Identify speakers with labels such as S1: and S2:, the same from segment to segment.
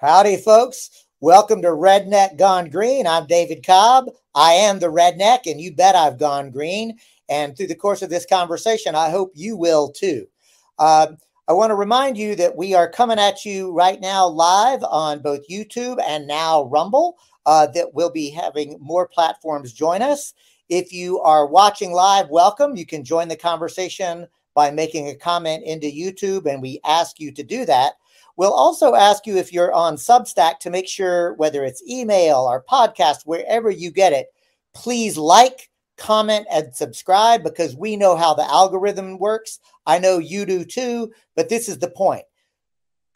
S1: Howdy, folks. Welcome to Redneck Gone Green. I'm David Cobb. I am the redneck, and you bet I've gone green. And through the course of this conversation, I hope you will too. Uh, I want to remind you that we are coming at you right now live on both YouTube and now Rumble, uh, that we'll be having more platforms join us. If you are watching live, welcome. You can join the conversation by making a comment into YouTube, and we ask you to do that. We'll also ask you if you're on Substack to make sure whether it's email or podcast, wherever you get it, please like, comment, and subscribe because we know how the algorithm works. I know you do too, but this is the point.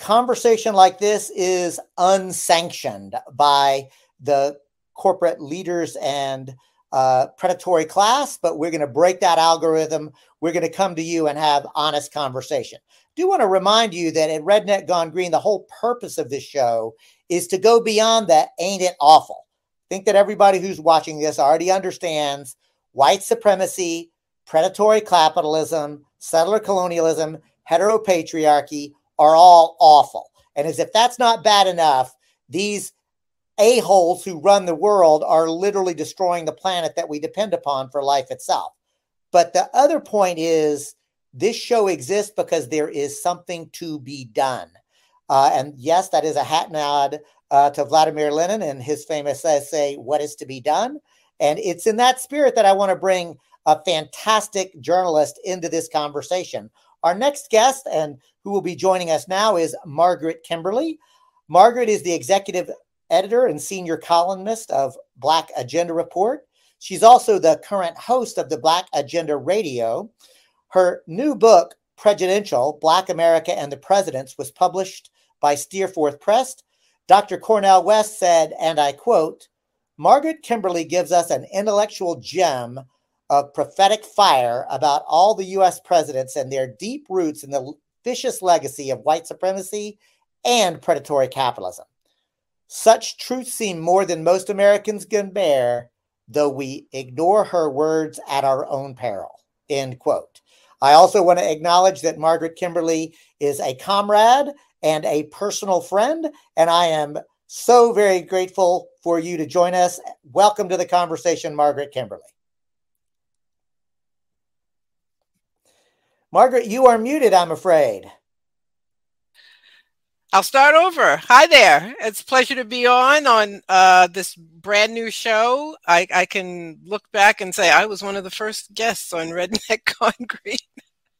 S1: Conversation like this is unsanctioned by the corporate leaders and uh, predatory class, but we're going to break that algorithm. We're going to come to you and have honest conversation do want to remind you that at Redneck Gone Green, the whole purpose of this show is to go beyond that ain't it awful. Think that everybody who's watching this already understands white supremacy, predatory capitalism, settler colonialism, heteropatriarchy are all awful. And as if that's not bad enough, these a-holes who run the world are literally destroying the planet that we depend upon for life itself. But the other point is this show exists because there is something to be done. Uh, and yes, that is a hat nod uh, to Vladimir Lenin and his famous essay, What is to be Done? And it's in that spirit that I want to bring a fantastic journalist into this conversation. Our next guest, and who will be joining us now, is Margaret Kimberley. Margaret is the executive editor and senior columnist of Black Agenda Report. She's also the current host of the Black Agenda Radio. Her new book, Prejudential Black America and the Presidents, was published by Steerforth Press. Dr. Cornel West said, and I quote, Margaret Kimberley gives us an intellectual gem of prophetic fire about all the US presidents and their deep roots in the vicious legacy of white supremacy and predatory capitalism. Such truths seem more than most Americans can bear, though we ignore her words at our own peril. End quote. I also want to acknowledge that Margaret Kimberley is a comrade and a personal friend, and I am so very grateful for you to join us. Welcome to the conversation, Margaret Kimberley. Margaret, you are muted, I'm afraid.
S2: I'll start over. Hi there. It's a pleasure to be on on uh, this brand new show. I, I, can look back and say I was one of the first guests on Redneck Green.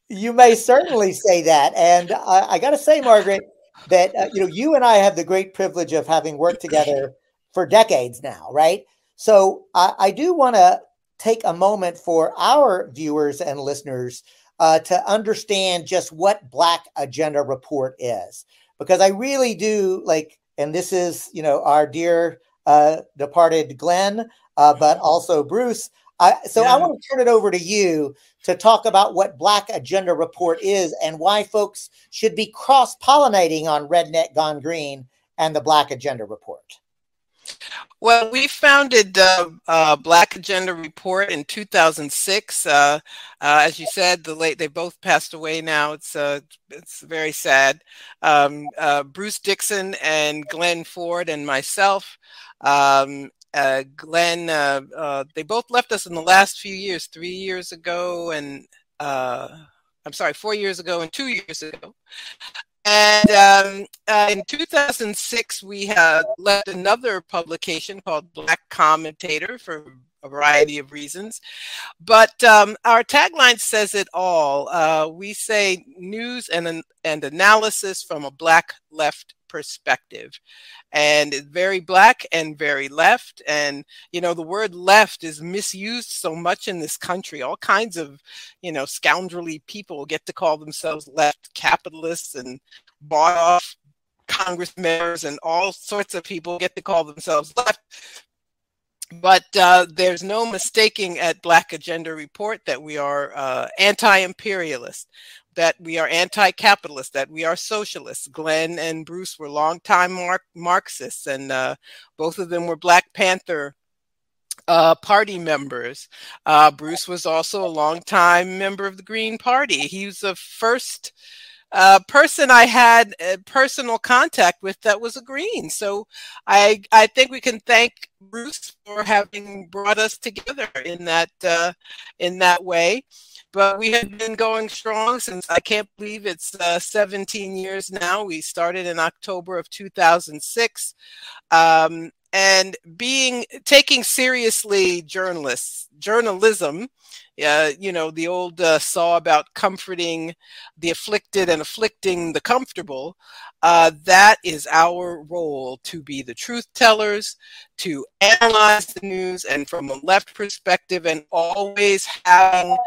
S1: You may certainly say that, and I, I got to say, Margaret, that uh, you know you and I have the great privilege of having worked together for decades now, right? So I, I do want to take a moment for our viewers and listeners uh, to understand just what Black Agenda Report is because I really do like, and this is, you know, our dear uh, departed Glenn, uh, but also Bruce. I, so yeah. I want to turn it over to you to talk about what Black Agenda Report is and why folks should be cross pollinating on Redneck Gone Green and the Black Agenda Report.
S2: Well, we founded uh, uh, Black Agenda Report in 2006. Uh, uh, as you said, the late they both passed away now. It's uh, it's very sad. Um, uh, Bruce Dixon and Glenn Ford and myself. Um, Glenn, they both left us in the last few years, three years ago, and I'm sorry, four years ago and two years ago. And um, uh, in 2006, we had left another publication called Black Commentator for a variety of reasons. But um, our tagline says it all. Uh, we say news and, and analysis from a Black left perspective and very black and very left and you know the word left is misused so much in this country. All kinds of you know scoundrelly people get to call themselves left capitalists and bought off congress mayors and all sorts of people get to call themselves left. But uh, there's no mistaking at Black Agenda Report that we are uh, anti-imperialist that we are anti-capitalist, that we are socialists. Glenn and Bruce were longtime Mar- Marxists, and uh, both of them were Black Panther uh, party members. Uh, Bruce was also a longtime member of the Green Party. He was the first uh, person I had personal contact with that was a Green. So I I think we can thank Bruce for having brought us together in that uh, in that way. But we have been going strong since I can't believe it's uh, 17 years now. We started in October of 2006. Um, and being taking seriously journalists journalism uh, you know the old uh, saw about comforting the afflicted and afflicting the comfortable uh, that is our role to be the truth tellers to analyze the news and from a left perspective and always having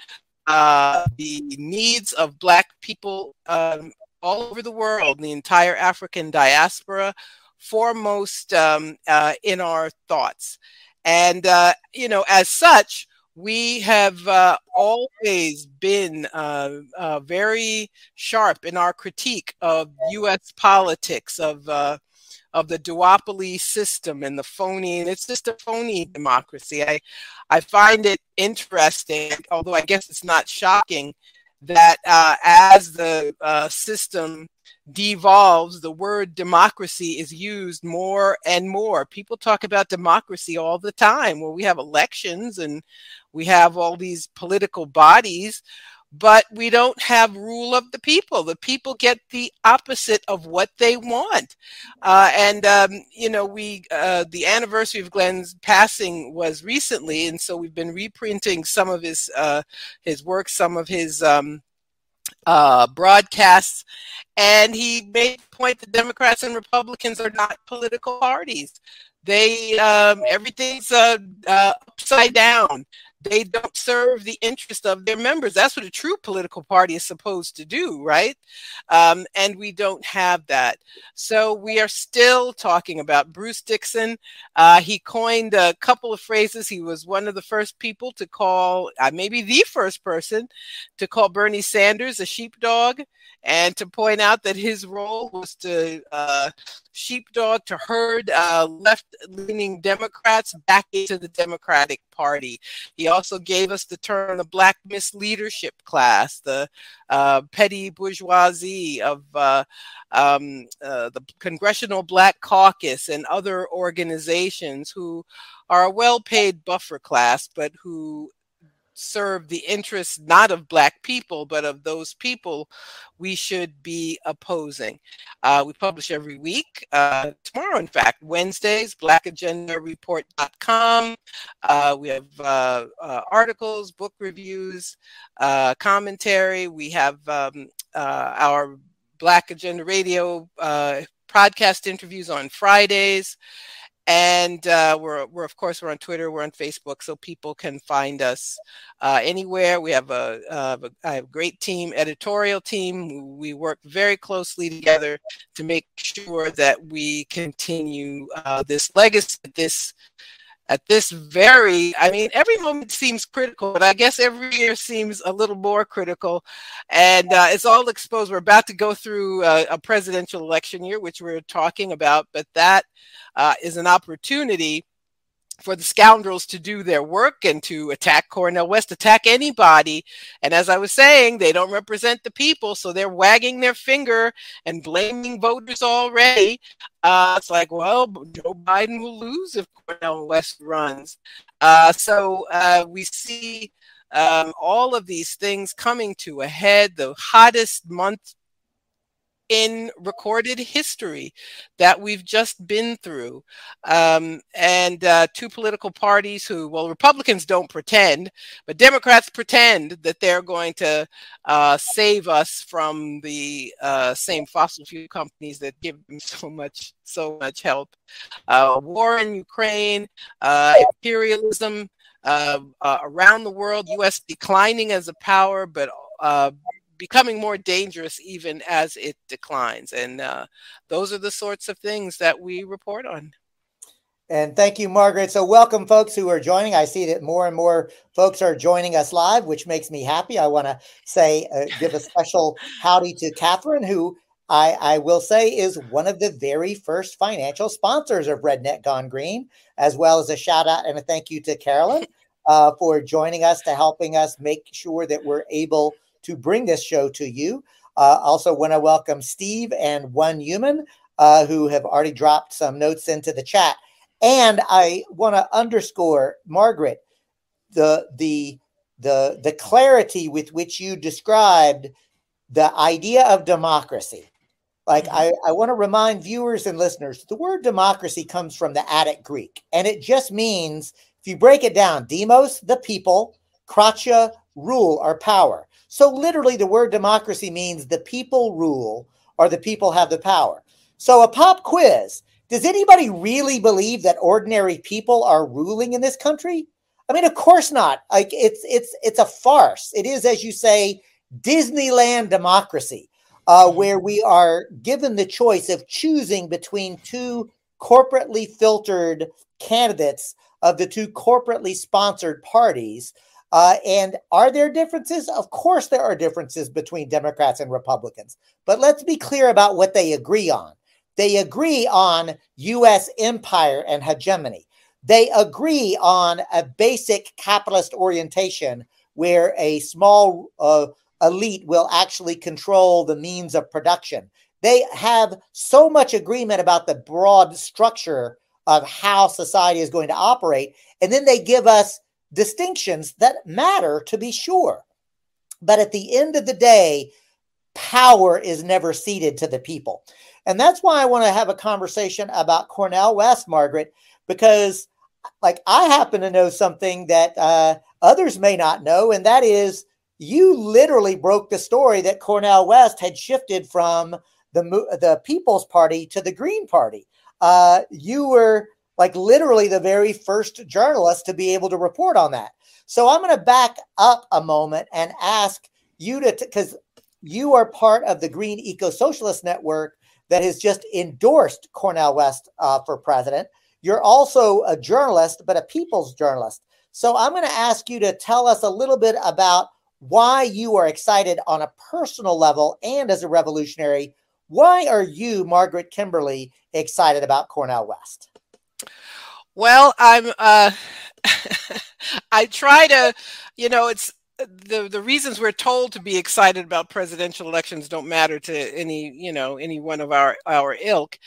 S2: uh, the needs of black people um, all over the world the entire african diaspora foremost um, uh, in our thoughts. And, uh, you know, as such, we have uh, always been uh, uh, very sharp in our critique of U.S. politics, of uh, of the duopoly system and the phony. And it's just a phony democracy. I I find it interesting, although I guess it's not shocking, that uh, as the uh, system devolves, the word democracy is used more and more. People talk about democracy all the time. Well, we have elections and we have all these political bodies, but we don't have rule of the people. The people get the opposite of what they want. Uh, and, um, you know, we, uh, the anniversary of Glenn's passing was recently. And so we've been reprinting some of his, uh, his work, some of his, um, uh, broadcasts, and he made the point that Democrats and Republicans are not political parties. They um, everything's uh, uh, upside down. They don't serve the interest of their members. That's what a true political party is supposed to do, right? Um, and we don't have that. So we are still talking about Bruce Dixon. Uh, he coined a couple of phrases. He was one of the first people to call, uh, maybe the first person to call Bernie Sanders a sheepdog and to point out that his role was to uh, sheepdog to herd uh, left-leaning Democrats back into the Democratic Party. He also gave us the term the Black misleadership class, the uh, petty bourgeoisie of uh, um, uh, the Congressional Black Caucus and other organizations who are a well-paid buffer class, but who serve the interests not of black people but of those people we should be opposing. Uh, we publish every week uh, tomorrow in fact wednesdays blackagendareport.com uh, we have uh, uh, articles book reviews uh, commentary. We have um, our black agenda radio podcast interviews on fridays and uh, we're, we're of course we're on twitter we're on facebook so people can find us uh, anywhere. We have a, uh, have a great team editorial team. We work very closely together to make sure that we continue uh, this legacy this at this very i mean every moment seems critical but i guess every year seems a little more critical. And uh, it's all exposed. We're about to go through a, a, presidential election year which we're talking about but that uh, is an opportunity for the scoundrels to do their work and to attack Cornel West, attack anybody. And as I was saying, they don't represent the people, so they're wagging their finger and blaming voters already. Uh, it's like, well, Joe Biden will lose if Cornel West runs. Uh, so uh, we see um, all of these things coming to a head. The hottest month in recorded history that we've just been through. Um, and uh, two political parties who, well, Republicans don't pretend, but Democrats pretend that they're going to uh, save us from the uh, same fossil fuel companies that give them so much, so much help. Uh, war in Ukraine, uh, imperialism. Uh, around the world, U.S. declining as a power, but becoming more dangerous even as it declines. And uh, those are the sorts of things that we report on.
S1: And thank you, Margaret. So, welcome, folks who are joining. I see that more and more folks are joining us live, which makes me happy. I want to say, uh, give a special howdy to Catherine, who I, I will say is one of the very first financial sponsors of Redneck Gone Green, as well as a shout out and a thank you to Carolyn uh, for joining us to helping us make sure that we're able to bring this show to you. Uh, also, want to welcome Steve and One Human, uh, who have already dropped some notes into the chat. And I want to underscore, Margaret, the the the the clarity with which you described the idea of democracy. Like mm-hmm. I, I want to remind viewers and listeners, the word democracy comes from the Attic Greek, and it just means, if you break it down, demos, the people, kratia, rule or power. So literally the word democracy means the people rule or the people have the power. So a pop quiz. Does anybody really believe that ordinary people are ruling in this country? I mean, of course not. Like it's it's it's a farce. It is, as you say, Disneyland democracy, uh, mm-hmm. where we are given the choice of choosing between two corporately filtered candidates of the two corporately sponsored parties. Uh, and are there differences? Of course, there are differences between Democrats and Republicans. But let's be clear about what they agree on. They agree on U.S. empire and hegemony. They agree on a basic capitalist orientation where a small uh, elite will actually control the means of production. They have so much agreement about the broad structure of how society is going to operate. And then they give us distinctions that matter to be sure. But at the end of the day, power is never ceded to the people. And that's why I want to have a conversation about Cornel West, Margaret, because like I happen to know something that uh, others may not know, and that is you literally broke the story that Cornel West had shifted from the the People's Party to the Green Party. Uh, you were like literally the very first journalist to be able to report on that. So I'm going to back up a moment and ask you to, because you are part of the Green Eco Socialist Network that has just endorsed Cornel West uh, for president. You're also a journalist, but a people's journalist. So I'm going to ask you to tell us a little bit about why you are excited on a personal level and as a revolutionary. Why are you, Margaret Kimberley, excited about Cornel West?
S2: Well, I'm. Uh, I try to, you know, it's the the reasons we're told to be excited about presidential elections don't matter to any you know any one of our our ilk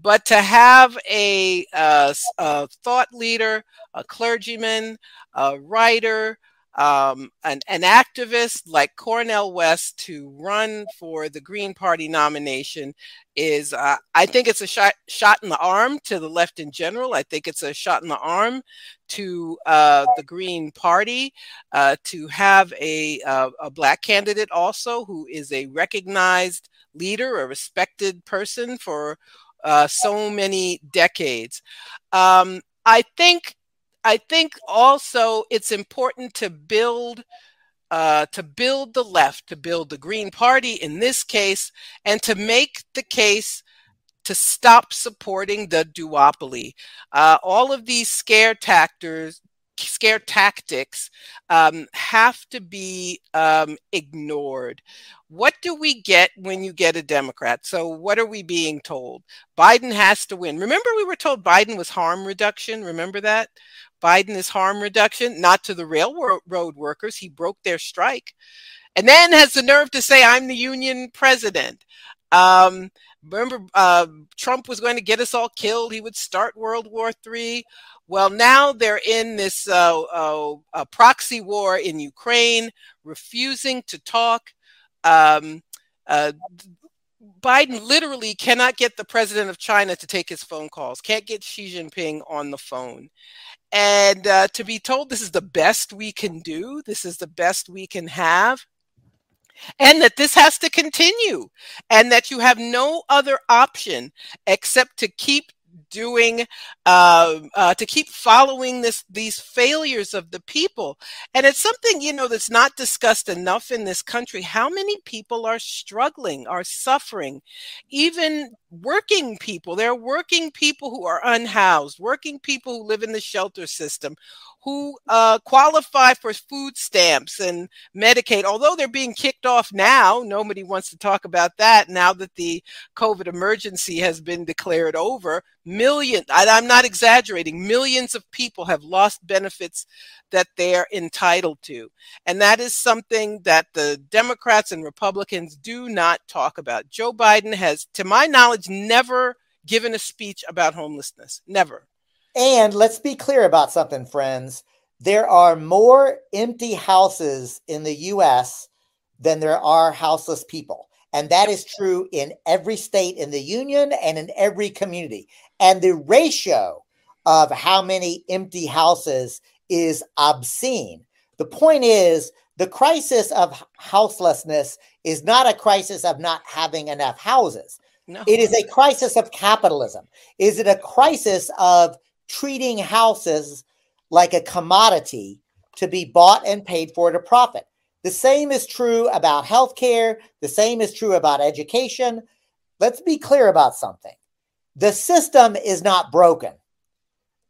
S2: but to have a, a, a thought leader a clergyman a writer um, an, an activist like Cornel West to run for the Green Party nomination is, uh, I think it's a shot, shot in the arm to the left in general. I think it's a shot in the arm to uh, the Green Party uh, to have a, uh, a Black candidate also who is a recognized leader, a respected person for uh, so many decades. Um, I think I think also it's important to build uh, to build the left, to build the Green Party in this case, and to make the case to stop supporting the duopoly. Uh, all of these scare scare tactics um, have to be um, ignored. What do we get when you get a Democrat? So, what are we being told? Biden has to win. Remember, we were told Biden was harm reduction. Remember that? Biden is harm reduction, not to the railroad workers. He broke their strike. And then has the nerve to say, I'm the union president. Um, remember, uh, Trump was going to get us all killed. He would start World War III. Well, now they're in this uh, uh, proxy war in Ukraine, refusing to talk. Um, uh, Biden literally cannot get the president of China to take his phone calls, can't get Xi Jinping on the phone. And uh, to be told this is the best we can do, this is the best we can have, and that this has to continue, and that you have no other option except to keep doing uh, uh, to keep following this these failures of the people. And it's something you know that's not discussed enough in this country. How many people are struggling are suffering even working people. There are working people who are unhoused, working people who live in the shelter system, who uh, qualify for food stamps and Medicaid. Although they're being kicked off now, nobody wants to talk about that now that the COVID emergency has been declared over. Million, I'm not exaggerating, millions of people have lost benefits that they're entitled to. And that is something that the Democrats and Republicans do not talk about. Joe Biden has, to my knowledge, never given a speech about homelessness. Never.
S1: And let's be clear about something, friends. There are more empty houses in the US than there are houseless people. And that is true in every state in the union and in every community. And the ratio of how many empty houses is obscene. The point is, the crisis of houselessness is not a crisis of not having enough houses. No. It is a crisis of capitalism. Is it a crisis of treating houses like a commodity to be bought and paid for at a profit? The same is true about healthcare. The same is true about education. Let's be clear about something. The system is not broken.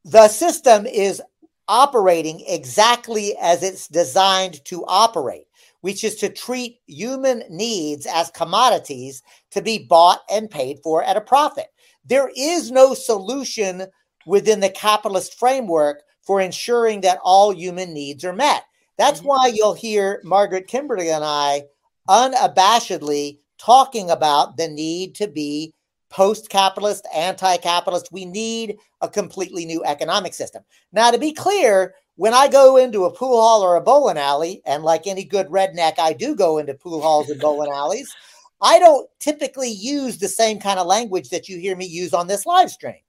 S1: The system is operating exactly as it's designed to operate, which is to treat human needs as commodities to be bought and paid for at a profit. There is no solution within the capitalist framework for ensuring that all human needs are met. That's mm-hmm. why you'll hear Margaret Kimberley and I unabashedly talking about the need to be post capitalist, anti capitalist. We need a completely new economic system. Now, to be clear, when I go into a pool hall or a bowling alley, and like any good redneck, I do go into pool halls and bowling alleys, I don't typically use the same kind of language that you hear me use on this live stream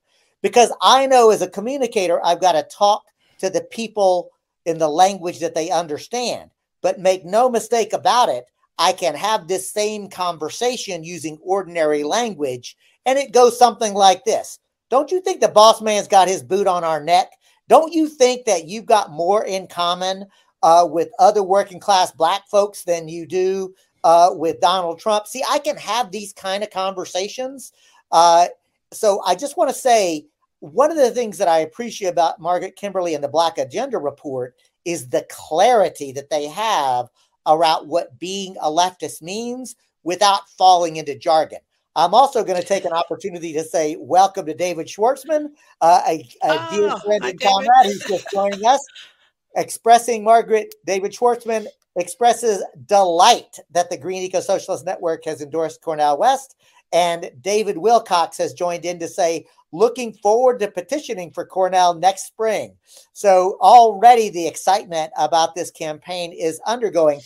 S1: because I know as a communicator, I've got to talk to the people in the language that they understand. But make no mistake about it, I can have this same conversation using ordinary language and it goes something like this Don't you think the boss man's got his boot on our neck? Don't you think that you've got more in common uh, with other working class black folks than you do uh, with Donald Trump? See, I can have these kind of conversations. Uh, so I just want to say one of the things that I appreciate about Margaret Kimberley and the Black Agenda report is the clarity that they have around what being a leftist means without falling into jargon. I'm also going to take an opportunity to say welcome to David Schwartzman, uh, a, a oh, dear friend and comrade who's just joining us. Expressing Margaret, David Schwartzman expresses delight that the Green Eco Socialist Network has endorsed Cornel West. And David Wilcox has joined in to say, looking forward to petitioning for Cornel next spring. So already the excitement about this campaign is undergoing.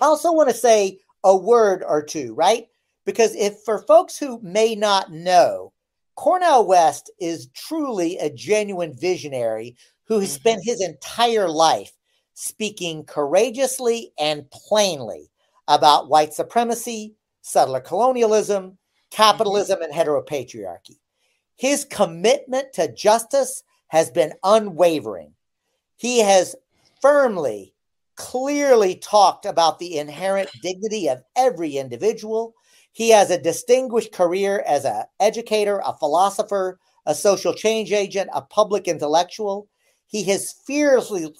S1: I also want to say a word or two, right? Because if for folks who may not know, Cornel West is truly a genuine visionary who has mm-hmm. spent his entire life speaking courageously and plainly about white supremacy, settler colonialism, capitalism, mm-hmm. and heteropatriarchy. His commitment to justice has been unwavering. He has firmly, clearly talked about the inherent dignity of every individual he has a distinguished career as an educator, a philosopher, a social change agent, a public intellectual. He has fearlessly,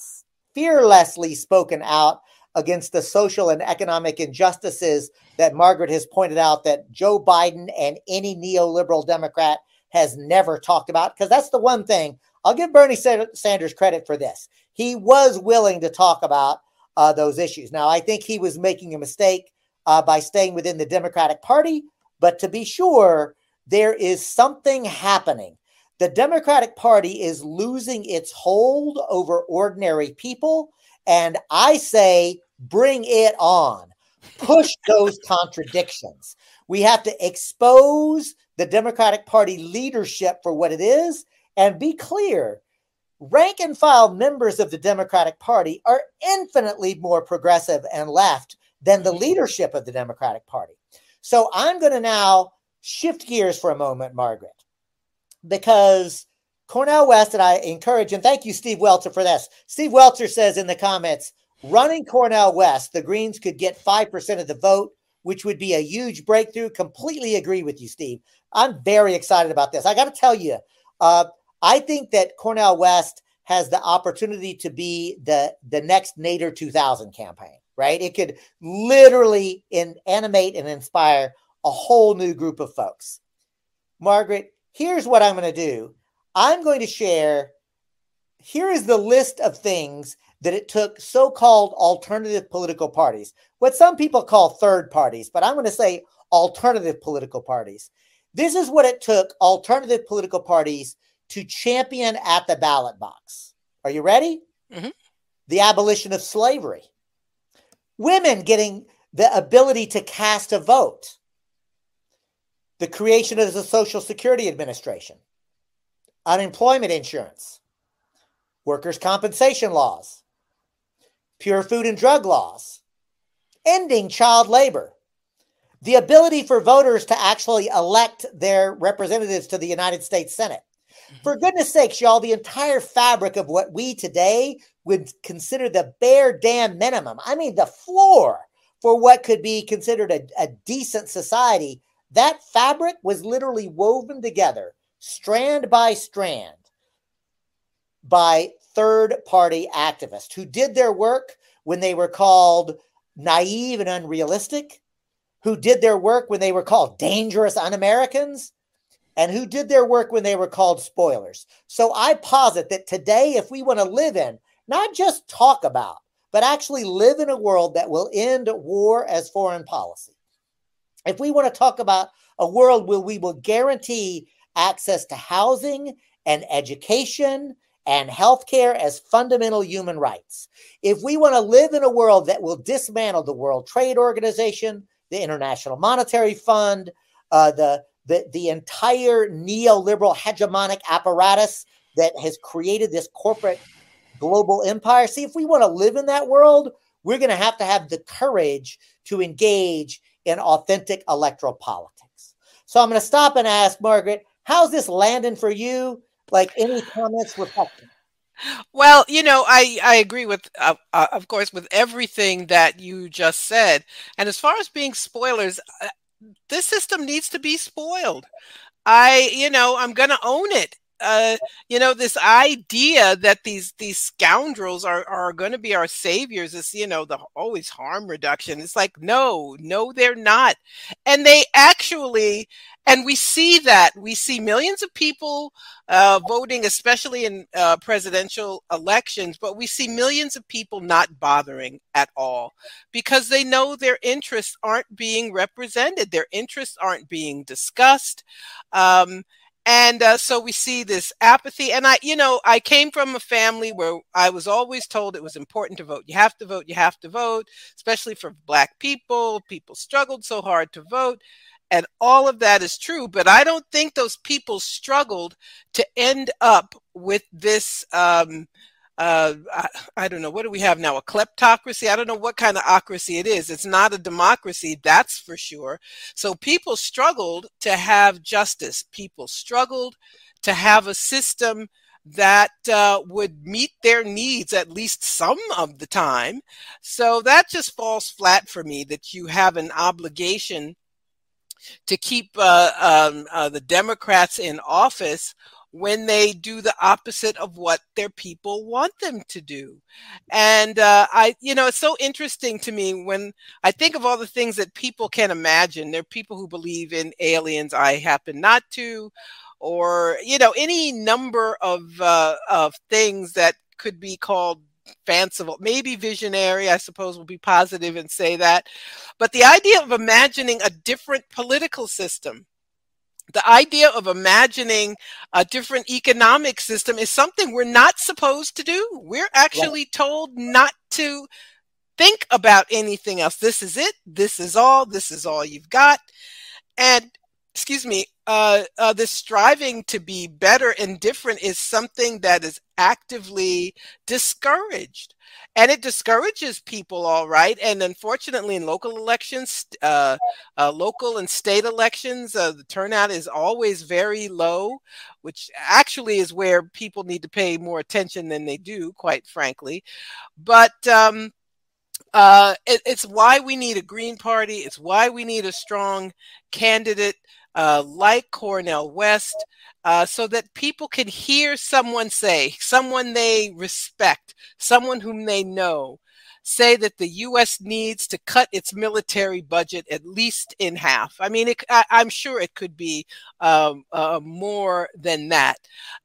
S1: fearlessly spoken out against the social and economic injustices that Margaret has pointed out that Joe Biden and any neoliberal Democrat has never talked about. Because that's the one thing I'll give Bernie Sanders credit for this. He was willing to talk about uh, those issues. Now, I think he was making a mistake uh, by staying within the Democratic Party. But to be sure, there is something happening. The Democratic Party is losing its hold over ordinary people. And I say, bring it on. Push those contradictions. We have to expose the Democratic Party leadership for what it is and be clear rank and file members of the Democratic Party are infinitely more progressive and left than the leadership of the Democratic Party. So I'm going to now shift gears for a moment, Margaret, because Cornel West, and I encourage, and thank you, Steve Welter, for this. Steve Welter says in the comments, running Cornel West, the Greens could get 5% of the vote, which would be a huge breakthrough. Completely agree with you, Steve. I'm very excited about this. I got to tell you, uh, I think that Cornel West has the opportunity to be the the next Nader 2000 campaign, right? It could literally in, animate and inspire a whole new group of folks. Margaret, here's what I'm going to do. I'm going to share here is the list of things that it took so-called alternative political parties, what some people call third parties, but I'm going to say alternative political parties. This is what it took alternative political parties to champion at the ballot box. Are you ready? Mm-hmm. The abolition of slavery, women getting the ability to cast a vote, the creation of the Social Security Administration, unemployment insurance, workers' compensation laws, pure food and drug laws, ending child labor, the ability for voters to actually elect their representatives to the United States Senate, mm-hmm. for goodness sakes, y'all, the entire fabric of what we today would consider the bare damn minimum. I mean, the floor for what could be considered a, a decent society. That fabric was literally woven together, strand by strand, by third party activists who did their work when they were called naive and unrealistic, who did their work when they were called dangerous un Americans, and who did their work when they were called spoilers. So I posit that today, if we want to live in, not just talk about, but actually live in a world that will end war as foreign policy, if we want to talk about a world where we will guarantee access to housing and education and healthcare as fundamental human rights, if we want to live in a world that will dismantle the World Trade Organization, the International Monetary Fund, uh, the the, the entire neoliberal hegemonic apparatus that has created this corporate global empire. See, if we want to live in that world, we're going to have to have the courage to engage in authentic electoral politics. So I'm going to stop and ask Margaret, how's this landing for you? Like any comments, reflections?
S2: Well, you know, I I agree with, uh, uh, of course, with everything that you just said. And as far as being spoilers, uh, this system needs to be spoiled. I, you know, I'm going to own it. Uh, you know, this idea that these these scoundrels are are going to be our saviors is, you know, the always harm reduction. It's like, no, no, they're not, and they actually and we see that we see millions of people uh, voting, especially in uh, presidential elections, but we see millions of people not bothering at all because they know their interests aren't being represented, their interests aren't being discussed. Um, and uh, so we see this apathy and i you know i came from a family where i was always told it was important to vote you have to vote you have to vote especially for black people people struggled so hard to vote and all of that is true, but I don't think those people struggled to end up with this. Um, uh, I, I, don't know, what do we have now? A kleptocracy? I don't know what kind of ocracy it is. It's not a democracy, that's for sure. So people struggled to have justice. People struggled to have a system that uh, would meet their needs at least some of the time. So that just falls flat for me that you have an obligation to keep uh, um, uh, the Democrats in office when they do the opposite of what their people want them to do. And uh, I, you know, it's so interesting to me when I think of all the things that people can imagine. There are people who believe in aliens. I happen not to. Or you know any number of uh, of things that could be called fanciful, maybe visionary, I suppose will be positive and say that. But the idea of imagining a different political system, the idea of imagining a different economic system is something we're not supposed to do. We're actually right. told not to think about anything else. This is it. This is all. This is all you've got. And excuse me, uh, uh, this striving to be better and different is something that is actively discouraged. And it discourages people, all right. And unfortunately, in local elections, uh, uh local and state elections, uh, the turnout is always very low, which actually is where people need to pay more attention than they do, quite frankly. But um, uh, it, it's why we need a Green Party. It's why we need a strong candidate uh, like Cornel West, uh, so that people can hear someone say, someone they respect, someone whom they know, say that the U.S. needs to cut its military budget at least in half. I mean, it, I, am sure it could be um, uh, more than that.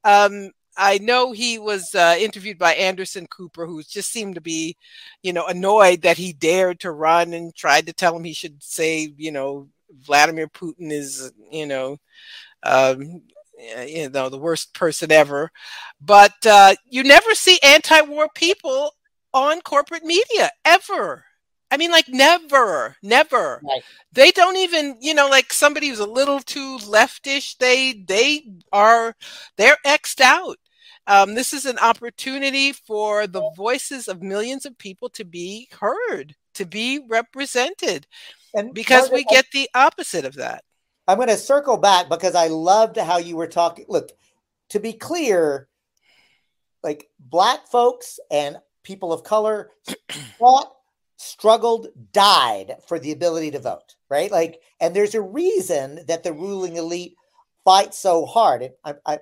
S2: Um, I know he was uh, interviewed by Anderson Cooper, who just seemed to be, you know, annoyed that he dared to run and tried to tell him he should say, you know, Vladimir Putin is, you know, um, you know, the worst person ever. But uh, you never see anti-war people on corporate media ever. I mean, like never, never. Right. They don't even, you know, like somebody who's a little too leftish. They they are they're xed out. Um, this is an opportunity for the voices of millions of people to be heard, to be represented, and because we get the opposite of that.
S1: I'm going to circle back because I loved how you were talking. Look, to be clear, like black folks and people of color fought, struggled, died for the ability to vote, right? Like, and there's a reason that the ruling elite fight so hard. And I, I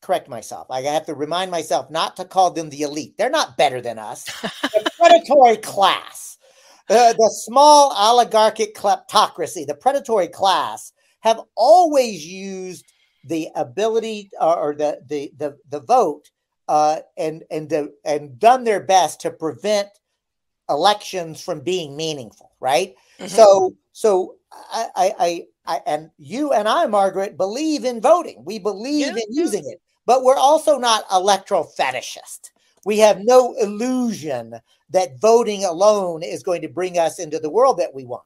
S1: correct myself. I have to remind myself not to call them the elite. They're not better than us. the predatory class, uh, the small oligarchic kleptocracy, the predatory class have always used the ability uh, or the the the, the vote uh, and and the, and done their best to prevent elections from being meaningful, right? Mm-hmm. So so I, I, I I and you and I, Margaret, believe in voting. We believe yeah, in yeah. using it, but we're also not electro fetishist. We have no illusion that voting alone is going to bring us into the world that we want.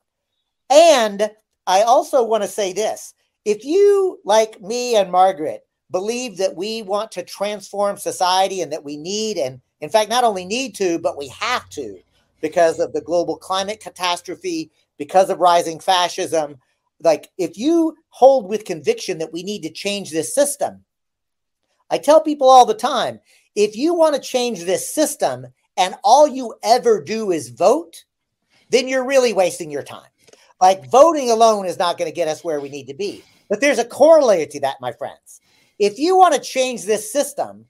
S1: And I also want to say this if you, like me and Margaret, believe that we want to transform society and that we need, and in fact, not only need to, but we have to because of the global climate catastrophe, because of rising fascism. Like, if you hold with conviction that we need to change this system, I tell people all the time if you want to change this system and all you ever do is vote, then you're really wasting your time. Like voting alone is not going to get us where we need to be. But there's a corollary to that, my friends. If you want to change this system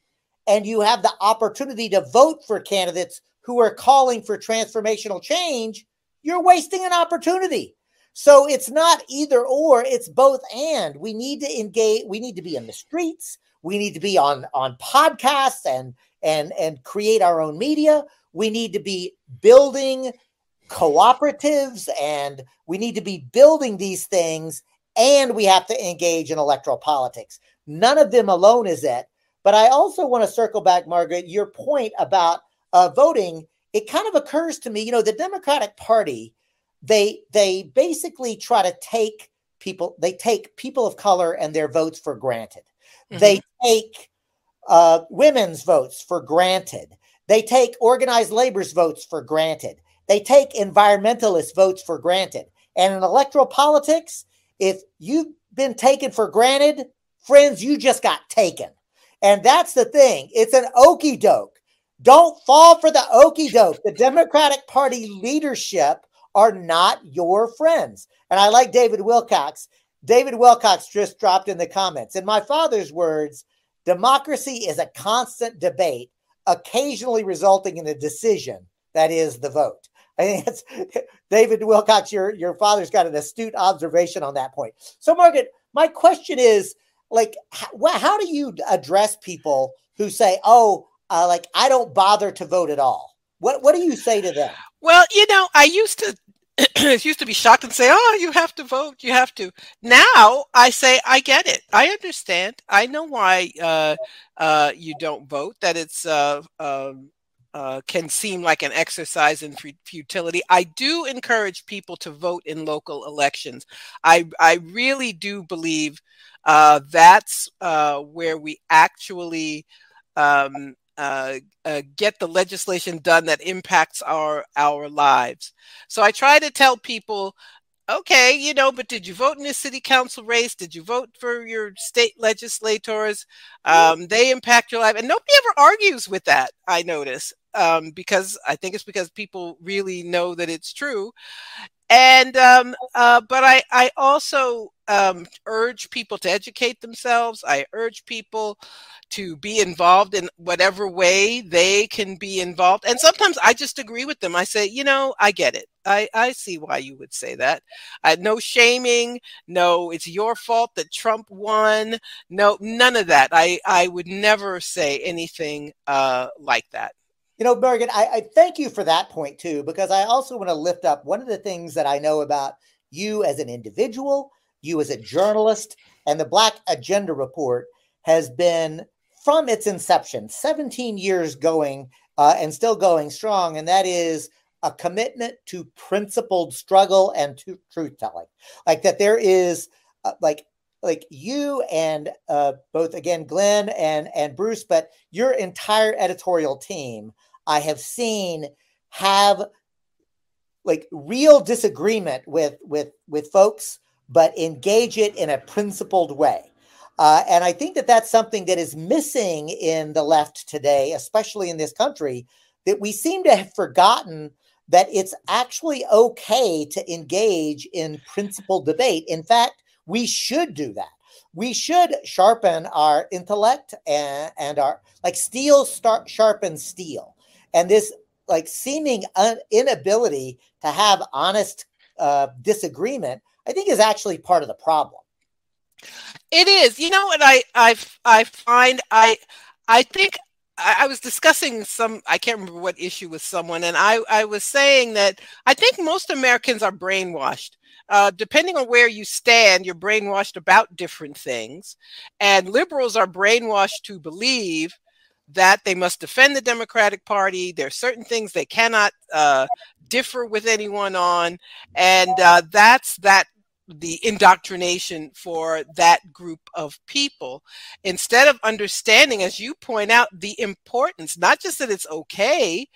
S1: and you have the opportunity to vote for candidates who are calling for transformational change, you're wasting an opportunity. So it's not either or, it's both and. We need to engage, we need to be in the streets, we need to be on on podcasts and and and create our own media. We need to be building cooperatives and we need to be building these things and we have to engage in electoral politics. None of them alone is it. But I also want to circle back, Margaret, your point about uh, voting. It kind of occurs to me, you know, the Democratic Party, they they basically try to take people, they take people of color and their votes for granted. Mm-hmm. They take uh, women's votes for granted. They take organized labor's votes for granted. They take environmentalist votes for granted. And in electoral politics, if you've been taken for granted, friends, you just got taken. And that's the thing. It's an okey doke. Don't fall for the okey doke. The Democratic Party leadership are not your friends. And I like David Wilcox. David Wilcox just dropped in the comments. In my father's words, democracy is a constant debate, occasionally resulting in a decision that is the vote. I think it's David Wilcox. Your your father's got an astute observation on that point. So, Margaret, my question is, like, how, how do you address people who say, "Oh, uh, like I don't bother to vote at all"? What what do you say to them?
S2: Well, you know, I used to used to be shocked and say, "Oh, you have to vote. You have to." Now I say, "I get it. I understand. I know why uh, uh, you don't vote. That it's uh, um, uh, can seem like an exercise in futility. I do encourage people to vote in local elections. I I really do believe uh, that's uh, where we actually um, uh, uh, get the legislation done that impacts our our lives. So I try to tell people okay, you know, but did you vote in the city council race? Did you vote for your state legislators? Um, they impact your life. And nobody ever argues with that, I notice, um, because I think it's because people really know that it's true. And, um, uh, but I, I also um, urge people to educate themselves. I urge people to be involved in whatever way they can be involved. And sometimes I just agree with them. I say, you know, I get it. I, I see why you would say that. No shaming. No, it's your fault that Trump won. No, none of that. I, I would never say anything uh, like that.
S1: You know, Morgan, I, I thank you for that point too, because I also want to lift up one of the things that I know about you as an individual, you as a journalist, and the Black Agenda Report has been from its inception, 17 years going uh, and still going strong, and that is a commitment to principled struggle and to truth telling. Like that, there is uh, like like you and uh, both again Glenn and and Bruce, but your entire editorial team I have seen have like real disagreement with with with folks, but engage it in a principled way. Uh, and I think that that's something that is missing in the left today, especially in this country, that we seem to have forgotten that it's actually okay to engage in principled debate. In fact, we should do that. We should sharpen our intellect and, and our like steel start sharpens steel and this like seeming un- inability to have honest uh, disagreement, I think is actually part of the problem.
S2: It is. You know what I I I find I I think I, was discussing some I can't remember what issue with someone, and I I was saying that I think most Americans are brainwashed. Uh, depending on where you stand, you're brainwashed about different things, and liberals are brainwashed to believe that they must defend the Democratic Party. There are certain things they cannot uh, differ with anyone on, and uh, that's that the indoctrination for that group of people instead of understanding as you point out the importance not just that it's okay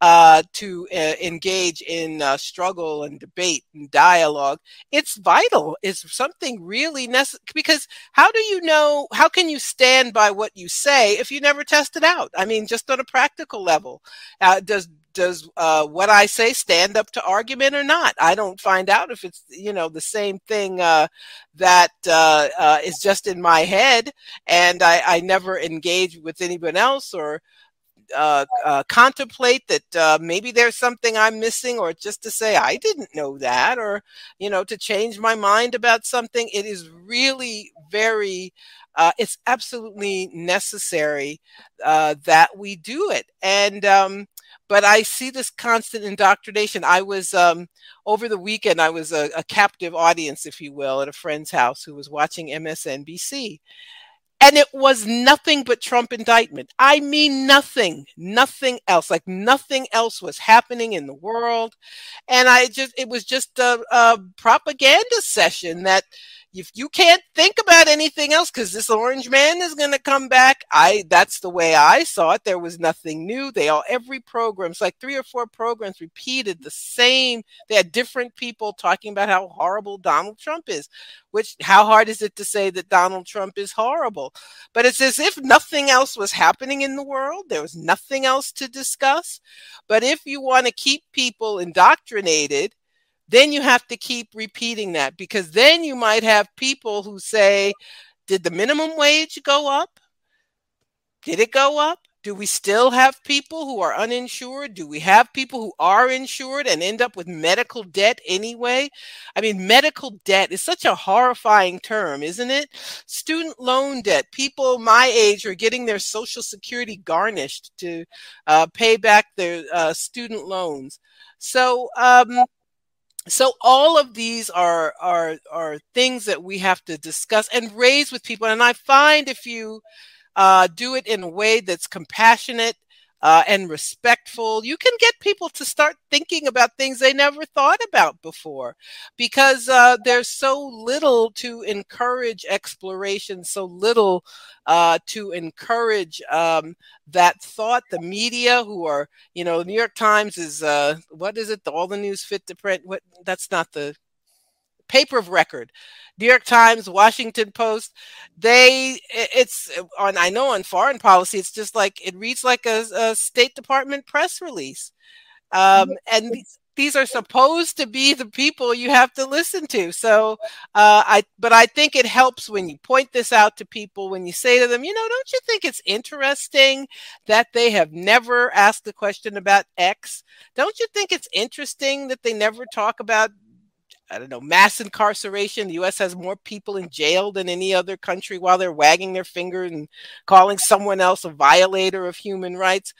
S2: uh, to uh, engage in uh, struggle and debate and dialogue. It's vital. It's something really necessary because how do you know? How can you stand by what you say if you never test it out? I mean, just on a practical level, uh, does does uh, what I say stand up to argument or not? I don't find out if it's you know the same thing uh, that uh, uh is just in my head, and I, I never engage with anyone else or uh, uh, contemplate that maybe there's something I'm missing, or just to say I didn't know that, or you know, to change my mind about something. It is really very. It's absolutely necessary that we do it, and um, but I see this constant indoctrination. I was um, over the weekend. I was a, a captive audience, if you will, at a friend's house who was watching MSNBC, and it was nothing but Trump indictment. I mean, nothing, nothing else. Like nothing else was happening in the world. And I just, it was just a, a propaganda session that if you can't think about anything else because this orange man is going to come back i that's the way i saw it. There was nothing new. They all every program it's like three or four programs repeated the same. They had different people talking about how horrible donald trump is which how hard is it to say that donald trump is horrible? But it's as if nothing else was happening in the world. There was nothing else to discuss. But if you want to keep people indoctrinated then you have to keep repeating that because then you might have people who say, Did the minimum wage go up? Did it go up? Do we still have people who are uninsured? Do we have people who are insured and end up with medical debt anyway? I mean, medical debt is such a horrifying term, isn't it? Student loan debt. People my age are getting their Social Security garnished to uh, pay back their uh, student loans. So, um, so all of these are are are things that we have to discuss and raise with people and i find if you uh, do it in a way that's compassionate uh, and respectful, you can get people to start thinking about things they never thought about before because uh, there's so little to encourage exploration, so little uh, to encourage um, that thought. The media, who are, you know, New York Times is, uh, what is it? All the news fit to print. What? That's not the paper of record. New York Times, Washington Post, they it's on I know on foreign policy it's just like it reads like a, a State Department press release. Um, and these are supposed to be the people you have to listen to. So uh, I, but I think it helps when you point this out to people when you say to them, you know, don't you think it's interesting that they have never asked a question about X? Don't you think it's interesting that they never talk about I don't know, mass incarceration. The US has more people in jail than any other country while they're wagging their finger and calling someone else a violator of human rights.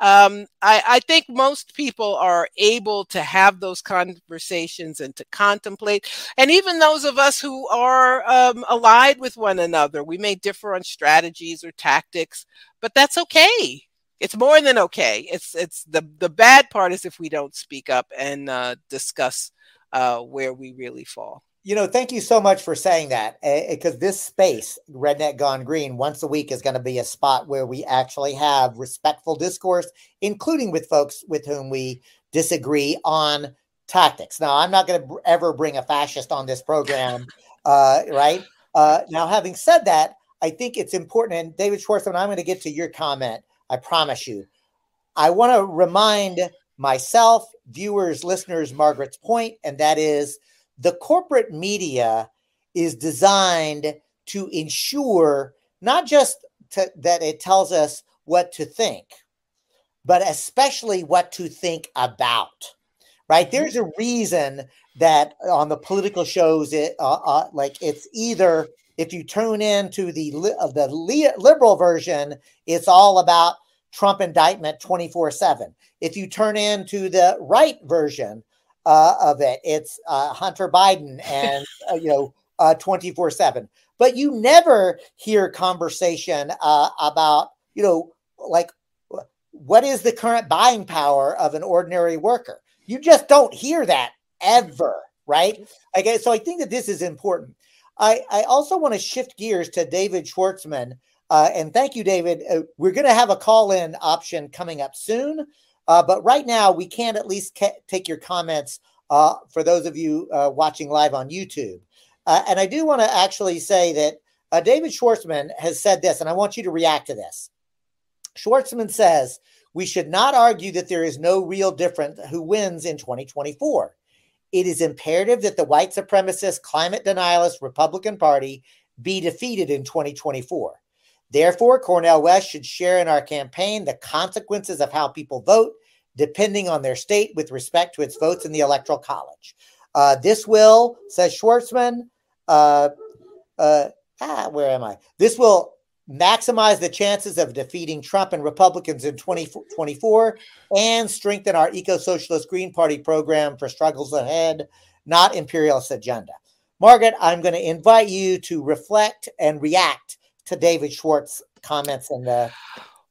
S2: Um, I, I, think most people are able to have those conversations and to contemplate. And even those of us who are um, allied with one another, we may differ on strategies or tactics, but that's okay. It's more than okay. It's it's the the bad part is if we don't speak up and uh, discuss uh, where we really fall.
S1: You know, thank you so much for saying that because uh, this space, Redneck Gone Green, once a week is going to be a spot where we actually have respectful discourse, including with folks with whom we disagree on tactics. Now, I'm not going to ever bring a fascist on this program, uh, right? Uh, now, having said that, I think it's important. And David Schwartzman, I'm going to get to your comment. I promise you. I want to remind myself, viewers, listeners, Margaret's point, and that is the corporate media is designed to ensure not just to, that it tells us what to think, but especially what to think about. Right? Mm-hmm. There's a reason that on the political shows, it uh, uh, like it's either if you tune in to the uh, the liberal version, it's all about Trump indictment 24 7. If you turn into the right version uh, of it, it's uh, Hunter Biden and, uh, you know, uh, 24 7. But you never hear conversation uh, about, you know, like what is the current buying power of an ordinary worker? You just don't hear that ever, right? Okay, so I think that this is important. I, I also want to shift gears to David Schwartzman uh, and thank you, David. Uh, we're going to have a call in option coming up soon. Uh, but right now, we can't at least ca- take your comments uh, for those of you uh, watching live on YouTube. Uh, and I do want to actually say that David Schwartzman has said this, and I want you to react to this. Schwartzman says, We should not argue that there is no real difference who wins in 2024. It is imperative that the white supremacist, climate denialist Republican Party be defeated in 2024. Therefore, Cornel West should share in our campaign the consequences of how people vote, depending on their state with respect to its votes in the Electoral College. Uh, this will, says Schwartzman, uh, uh, ah, where am I? This will maximize the chances of defeating Trump and Republicans in 2024 and strengthen our eco socialist Green Party program for struggles ahead, not imperialist agenda. Margaret, I'm going to invite you to reflect and react to David Schwartz comments in the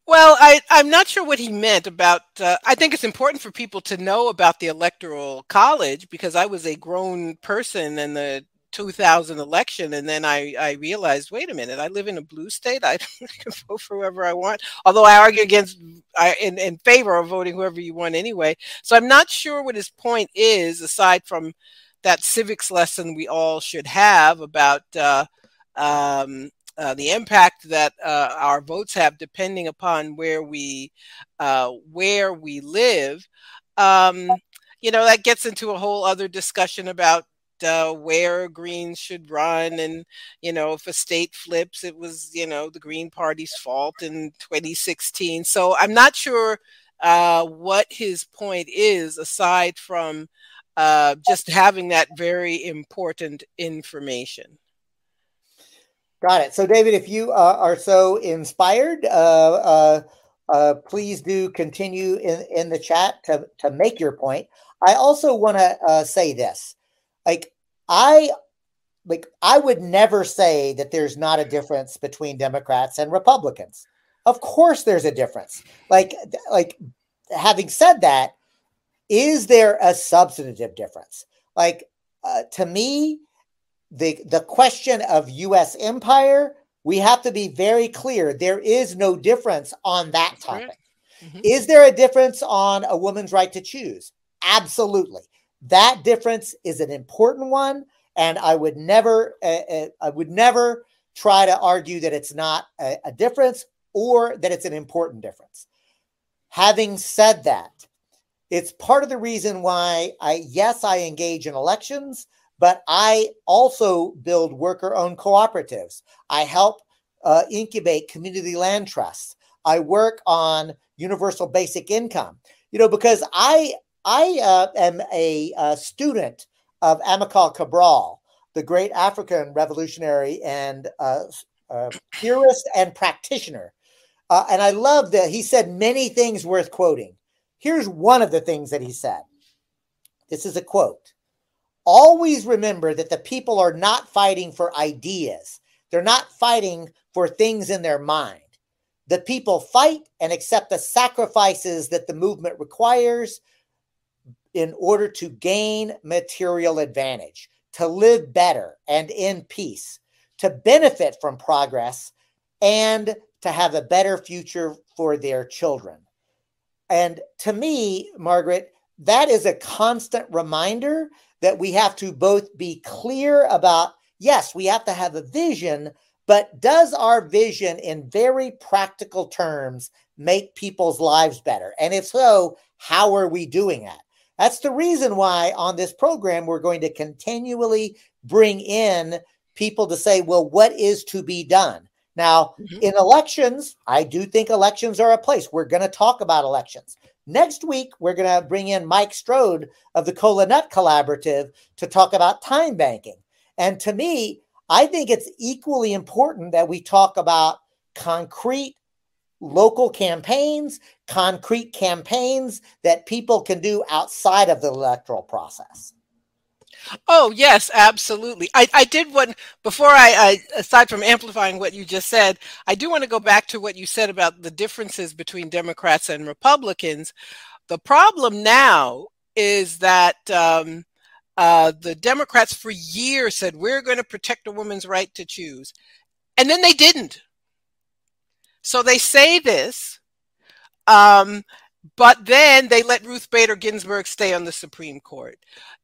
S2: well, I, I'm not sure what he meant about. Uh, I think it's important for people to know about the Electoral College because I was a grown person in the 2000 election, and then I, I realized, wait a minute, I live in a blue state. I, can vote for whoever I want. Although I argue against, I in, in favor of voting whoever you want anyway. So I'm not sure what his point is, aside from that civics lesson we all should have about. Uh, um, uh, the impact that uh, our votes have, depending upon where we uh, where we live, um, you know, that gets into a whole other discussion about uh, where Greens should run, and you know, if a state flips, it was you know the Green Party's fault in 2016. So I'm not sure uh, what his point is, aside from just having that very important information.
S1: Got it. So, David, if you uh, are so inspired, uh, uh, uh, please do continue in, in the chat to, to make your point. I also want to uh, say this, like I, like I would never say that there's not a difference between Democrats and Republicans. Of course, there's a difference. Like, like having said that, is there a substantive difference? Like uh, to me, the the question of U.S. empire, we have to be very clear. There is no difference on that That's topic. Mm-hmm. Is there a difference on a woman's right to choose? Absolutely. That difference is an important one, and I would never, uh, uh, I would never try to argue that it's not a, a difference or that it's an important difference. Having said that, It's part of the reason why I, yes, I engage in elections, but I also build worker owned cooperatives. I help uh, incubate community land trusts. I work on universal basic income. You know, because I I uh, am a, a, student of Amilcar Cabral, the great African revolutionary and uh, uh, theorist and practitioner. Uh, and I love that he said many things worth quoting. Here's one of the things that he said. This is a quote. Always remember that the people are not fighting for ideas. They're not fighting for things in their mind. The people fight and accept the sacrifices that the movement requires in order to gain material advantage, to live better and in peace, to benefit from progress, and to have a better future for their children. And to me, Margaret, that is a constant reminder that we have to both be clear about yes, we have to have a vision, but does our vision in very practical terms make people's lives better? And if so, how are we doing that? That's the reason why on this program we're going to continually bring in people to say, well, what is to be done? Now, mm-hmm. in elections, I do think elections are a place. We're going to talk about elections. Next week, we're going to bring in Mike Strode of the Cola Collaborative to talk about time banking. And to me, I think it's equally important that we talk about concrete local campaigns, concrete campaigns that people can do outside of the electoral process.
S2: Oh yes, absolutely. I, I did one before I, I aside from amplifying what you just said, I do want to go back to what you said about the differences between Democrats and Republicans. The problem now is that um, uh, the Democrats for years said we're going to protect a woman's right to choose, and then they didn't. So they say this, um, but then they let Ruth Bader Ginsburg stay on the Supreme Court.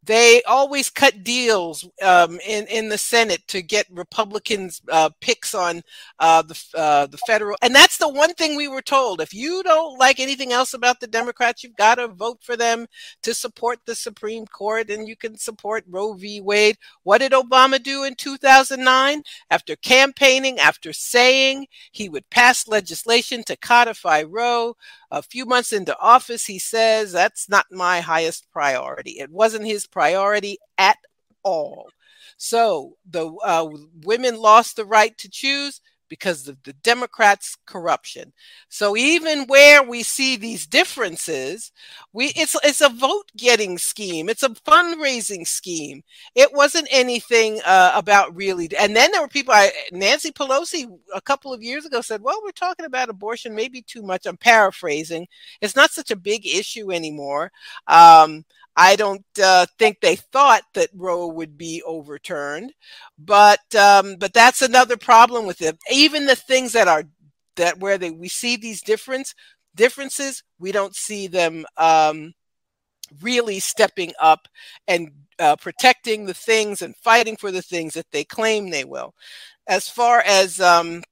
S2: They always cut deals um, in in the Senate to get Republicans uh, picks on uh, the uh, the federal, and that's the one thing we were told: if you don't like anything else about the Democrats, you've got to vote for them to support the Supreme Court, and you can support Roe v. Wade. What did Obama do in 2009? After campaigning, after saying he would pass legislation to codify Roe, a few months into office, he says, That's not my highest priority. It wasn't his priority at all. So the uh, women lost the right to choose because of the Democrats' corruption. So even where we see these differences, we it's it's a vote getting scheme. It's a fundraising scheme. It wasn't anything uh, about really. And then there were people. I, Nancy Pelosi a couple of years ago said, "Well, we're talking about abortion, maybe too much." I'm paraphrasing. It's not such a big issue anymore. Um, I don't uh, think they thought that Roe would be overturned, but um, but that's another problem with it. Even the things that are that where they we see these difference differences, we don't see them um, really stepping up and uh, protecting the things and fighting for the things that they claim they will. As far as um,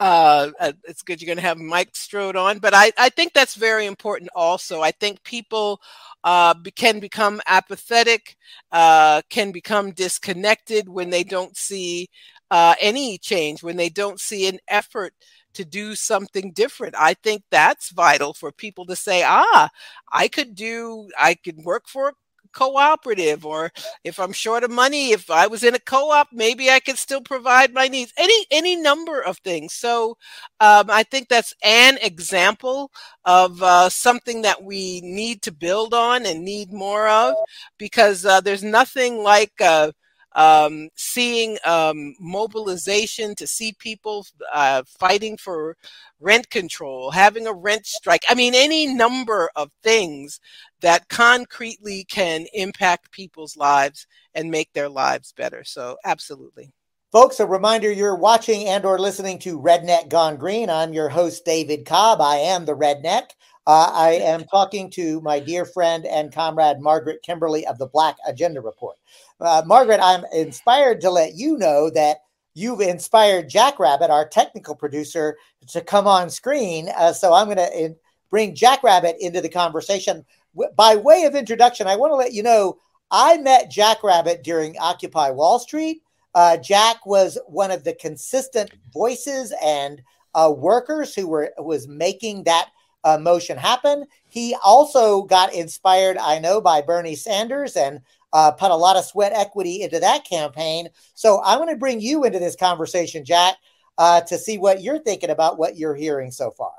S2: uh, uh it's good you're going to have Mike Strode on, but I, I think that's very important also. I think people uh, can become apathetic, uh, can become disconnected when they don't see uh, any change, when they don't see an effort to do something different. I think that's vital for people to say, ah, I could do, I could work for cooperative or if i'm short of money if i was in a co-op maybe i could still provide my needs any any number of things. So um, i think that's an example of uh, something that we need to build on and need more of because uh, there's nothing like uh, um, seeing um, mobilization to see people uh, fighting for rent control, having a rent strike. I mean, any number of things that concretely can impact people's lives and make their lives better. So, absolutely.
S1: Folks, a reminder you're watching and or listening to Redneck Gone Green. I'm your host, David Cobb. I am the Redneck. Uh, I am talking to my dear friend and comrade, Margaret Kimberley of the Black Agenda Report. Uh, Margaret, I'm inspired to let you know that you've inspired Jackrabbit, our technical producer, to come on screen. Uh, so I'm going to bring Jackrabbit into the conversation. w- by way of introduction, I want to let you know I met Jack Rabbit during Occupy Wall Street. Uh, Jack was one of the consistent voices and uh, workers who were was making that uh, motion happen. He also got inspired, I know, by Bernie Sanders and uh, put a lot of sweat equity into that campaign. So I want to bring you into this conversation, Jack, uh, to see what you're thinking about what you're hearing so far.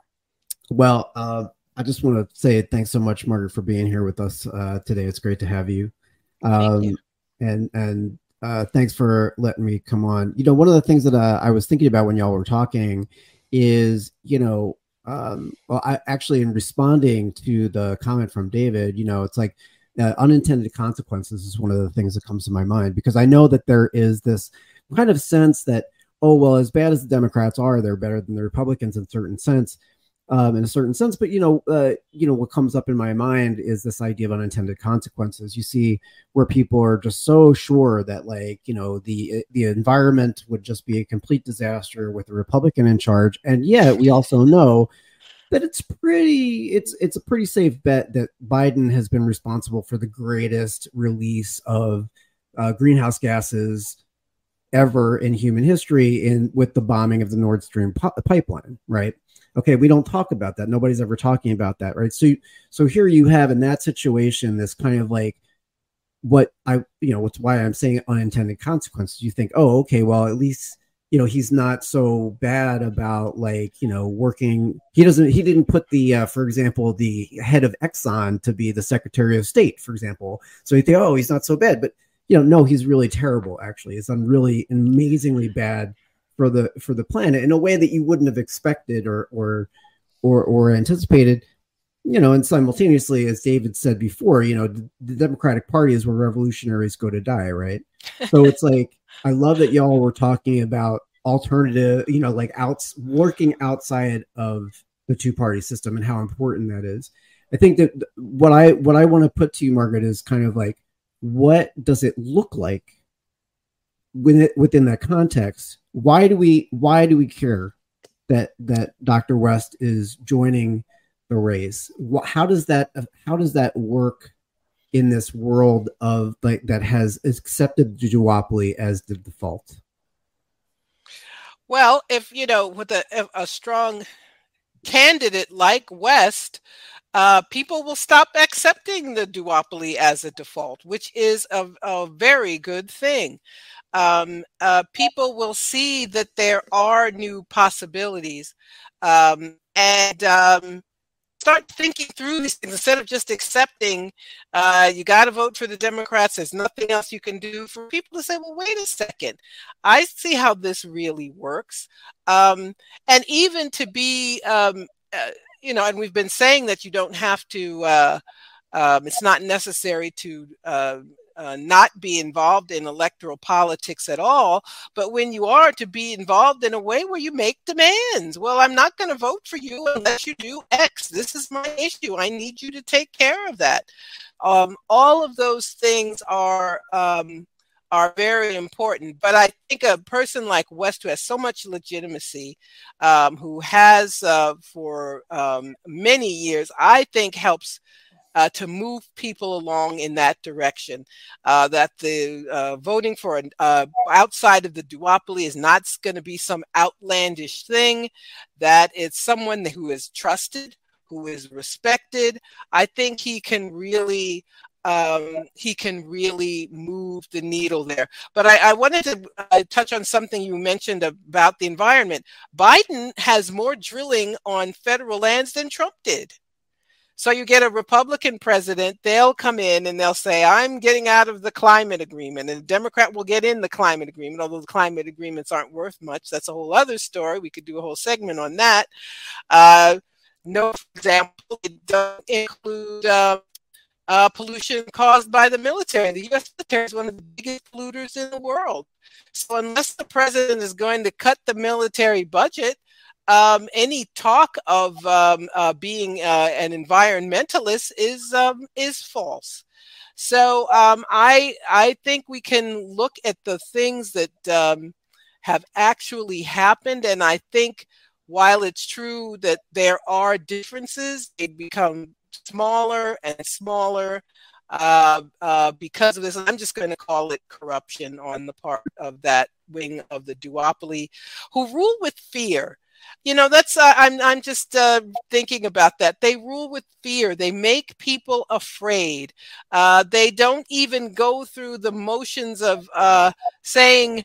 S3: Well, uh, I just want to say thanks so much, Margaret, for being here with us uh, today. It's great to have you. Um, you. And and uh, thanks for letting me come on. You know, one of the things that uh, I was thinking about when y'all were talking is, you know, um, well, I actually in responding to the comment from David, you know, it's like uh, unintended consequences is one of the things that comes to my mind because I know that there is this kind of sense that oh well, as bad as the Democrats are, they're better than the Republicans in certain sense um, in a certain sense. But you know, uh, you know, what comes up in my mind is this idea of unintended consequences. You see where people are just so sure that, like, you know, the the environment would just be a complete disaster with a Republican in charge, and yet we also know that it's pretty it's it's a pretty safe bet that Biden has been responsible for the greatest release of uh, greenhouse gases ever in human history in with the bombing of the Nord Stream pipeline, right? okay we don't talk about that. Nobody's ever talking about that right? So so here you have in that situation this kind of like what i you know what's why i'm saying unintended consequences. You think oh okay well at least you know he's not so bad about like you know working he doesn't he didn't put the uh, for example the head of exxon to be the secretary of state for example. So you think oh he's not so bad but you know no he's really terrible actually. He's done really amazingly bad for the for the planet in a way that you wouldn't have expected or or or or anticipated you know and simultaneously as david said before you know the democratic party is where revolutionaries go to die right so it's like i love that y'all were talking about alternative you know like outs working outside of the two party system and how important that is i think that what i what i want to put to you margaret is kind of like what does it look like within within that context why do we why do we care that that Dr. West is joining the race? How does that how does that work in this world of like that has accepted the duopoly as the default?
S2: Well, if you know, with a, a strong candidate like West, uh, people will stop accepting the duopoly as a default, which is a, a very good thing um, uh, people will see that there are new possibilities um, and um, start thinking through these things instead of just accepting uh, you got to vote for the democrats there's nothing else you can do for people to say well wait a second. I see how this really works. Um, and even to be um, uh, you know and we've been saying that you don't have to uh, um, it's not necessary to uh, not be involved in electoral politics at all, but when you are to be involved in a way where you make demands. Well, I'm not going to vote for you unless you do X. This is my issue. I need you to take care of that. Um, all of those things are um, are very important. But I think a person like West, who has so much legitimacy, um, who has uh, for um, many years, I think helps uh, to move people along in that direction. Uh, that the uh, voting for an uh, outside of the duopoly is not going to be some outlandish thing. That it's someone who is trusted, who is respected. I think he can really um, he can really move the needle there. But I, I wanted to uh, touch on something you mentioned about the environment. Biden has more drilling on federal lands than Trump did. So you get a Republican president, they'll come in and they'll say, I'm getting out of the climate agreement. And the Democrat will get in the climate agreement, although the climate agreements aren't worth much. That's a whole other story. We could do a whole segment on that. Uh, no, for example, it doesn't include uh, uh, pollution caused by the military. The U.S. military is one of the biggest polluters in the world. So unless the president is going to cut the military budget, um, any talk of um, uh, being uh, an environmentalist is um, is false. So um, I I think we can look at the things that um, have actually happened, and I think while it's true that there are differences, they become smaller and smaller uh, uh, because of this. I'm just going to call it corruption on the part of that wing of the duopoly who rule with fear. You know, that's uh, I'm I'm just uh, thinking about that. They rule with fear. They make people afraid. Uh, they don't even go through the motions of uh, saying,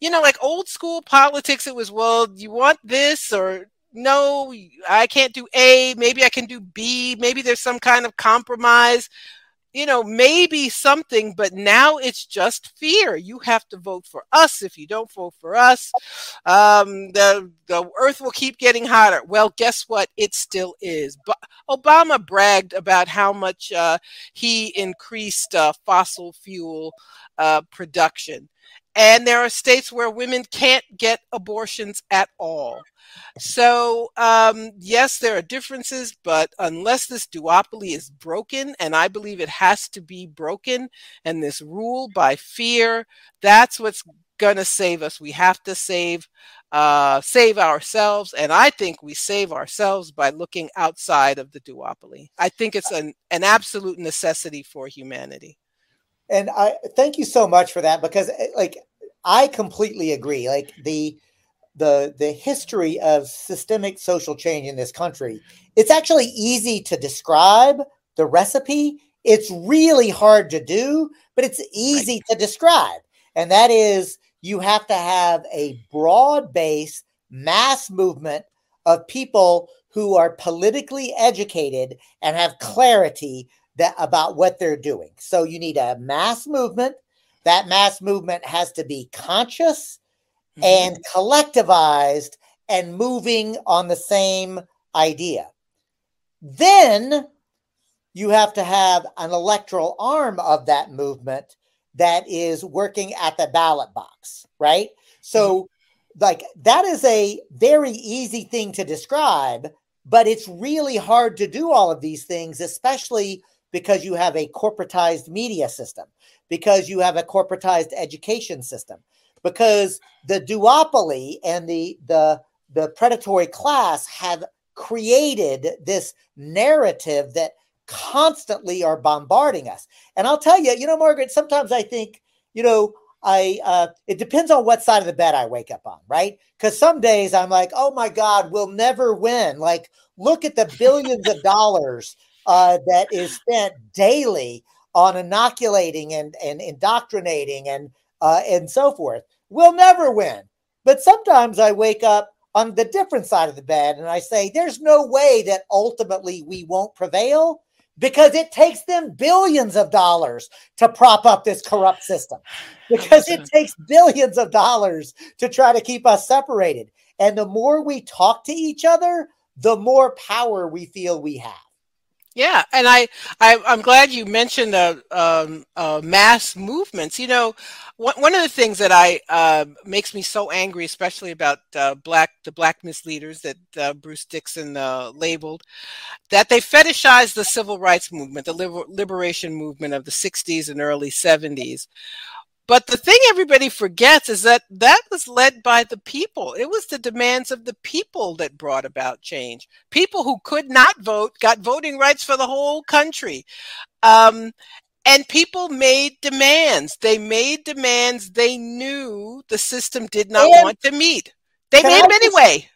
S2: you know, like old school politics. It was well, you want this or no, I can't do A. Maybe I can do B. Maybe there's some kind of compromise you know, maybe something, but now it's just fear. You have to vote for us. If you don't vote for us, um, the the earth will keep getting hotter. Well, guess what? It still is. But Obama bragged about how much uh, he increased uh, fossil fuel uh, production. And there are states where women can't get abortions at all. So, um, yes, there are differences, but unless this duopoly is broken, and I believe it has to be broken, and this rule by fear, that's what's going to save us. We have to save uh, save ourselves, and I think we save ourselves by looking outside of the duopoly. I think it's an, an absolute necessity for humanity.
S1: And I thank you so much for that because, eh, like, I completely agree. Like the the the history of systemic social change in this country it's actually easy to describe the recipe it's really hard to do but it's easy right. to describe and that is you have to have a broad base mass movement of people who are politically educated and have clarity that about what they're doing so you need a mass movement that mass movement has to be conscious mm-hmm. and collectivized and moving on the same idea. Then you have to have an electoral arm of that movement that is working at the ballot box, right? So, mm-hmm. like, that is a very easy thing to describe, but it's really hard to do all of these things, especially because you have a corporatized media system, because you have a corporatized education system, because the duopoly and the the the predatory class have created this narrative that constantly are bombarding us. And I'll tell you, you know, Margaret, sometimes I think, you know, I uh, it depends on what side of the bed I wake up on, right? Because some days I'm like, oh my God, we'll never win. Like, look at the billions of dollars uh, that is spent daily on inoculating and, and indoctrinating and uh, and so forth. We'll never win. But sometimes I wake up on the different side of the bed and I say, there's no way that ultimately we won't prevail because it takes them billions of dollars to prop up this corrupt system, because it takes billions of dollars to try to keep us separated. And the more we talk to each other, the more power we feel we have.
S2: Yeah, and I, I am glad you mentioned the um, uh, mass movements. You know, one one of the things that I uh, makes me so angry, especially about uh, black the black misleaders that uh, Bruce Dixon uh, labeled, that they fetishize the civil rights movement, the liber- liberation movement of the '60s and early '70s, but the thing everybody forgets is that that was led by the people. It was the demands of the people that brought about change. People who could not vote got voting rights for the whole country. Um, and people made demands. They made demands they knew the system did not and want to meet. They made them anyway.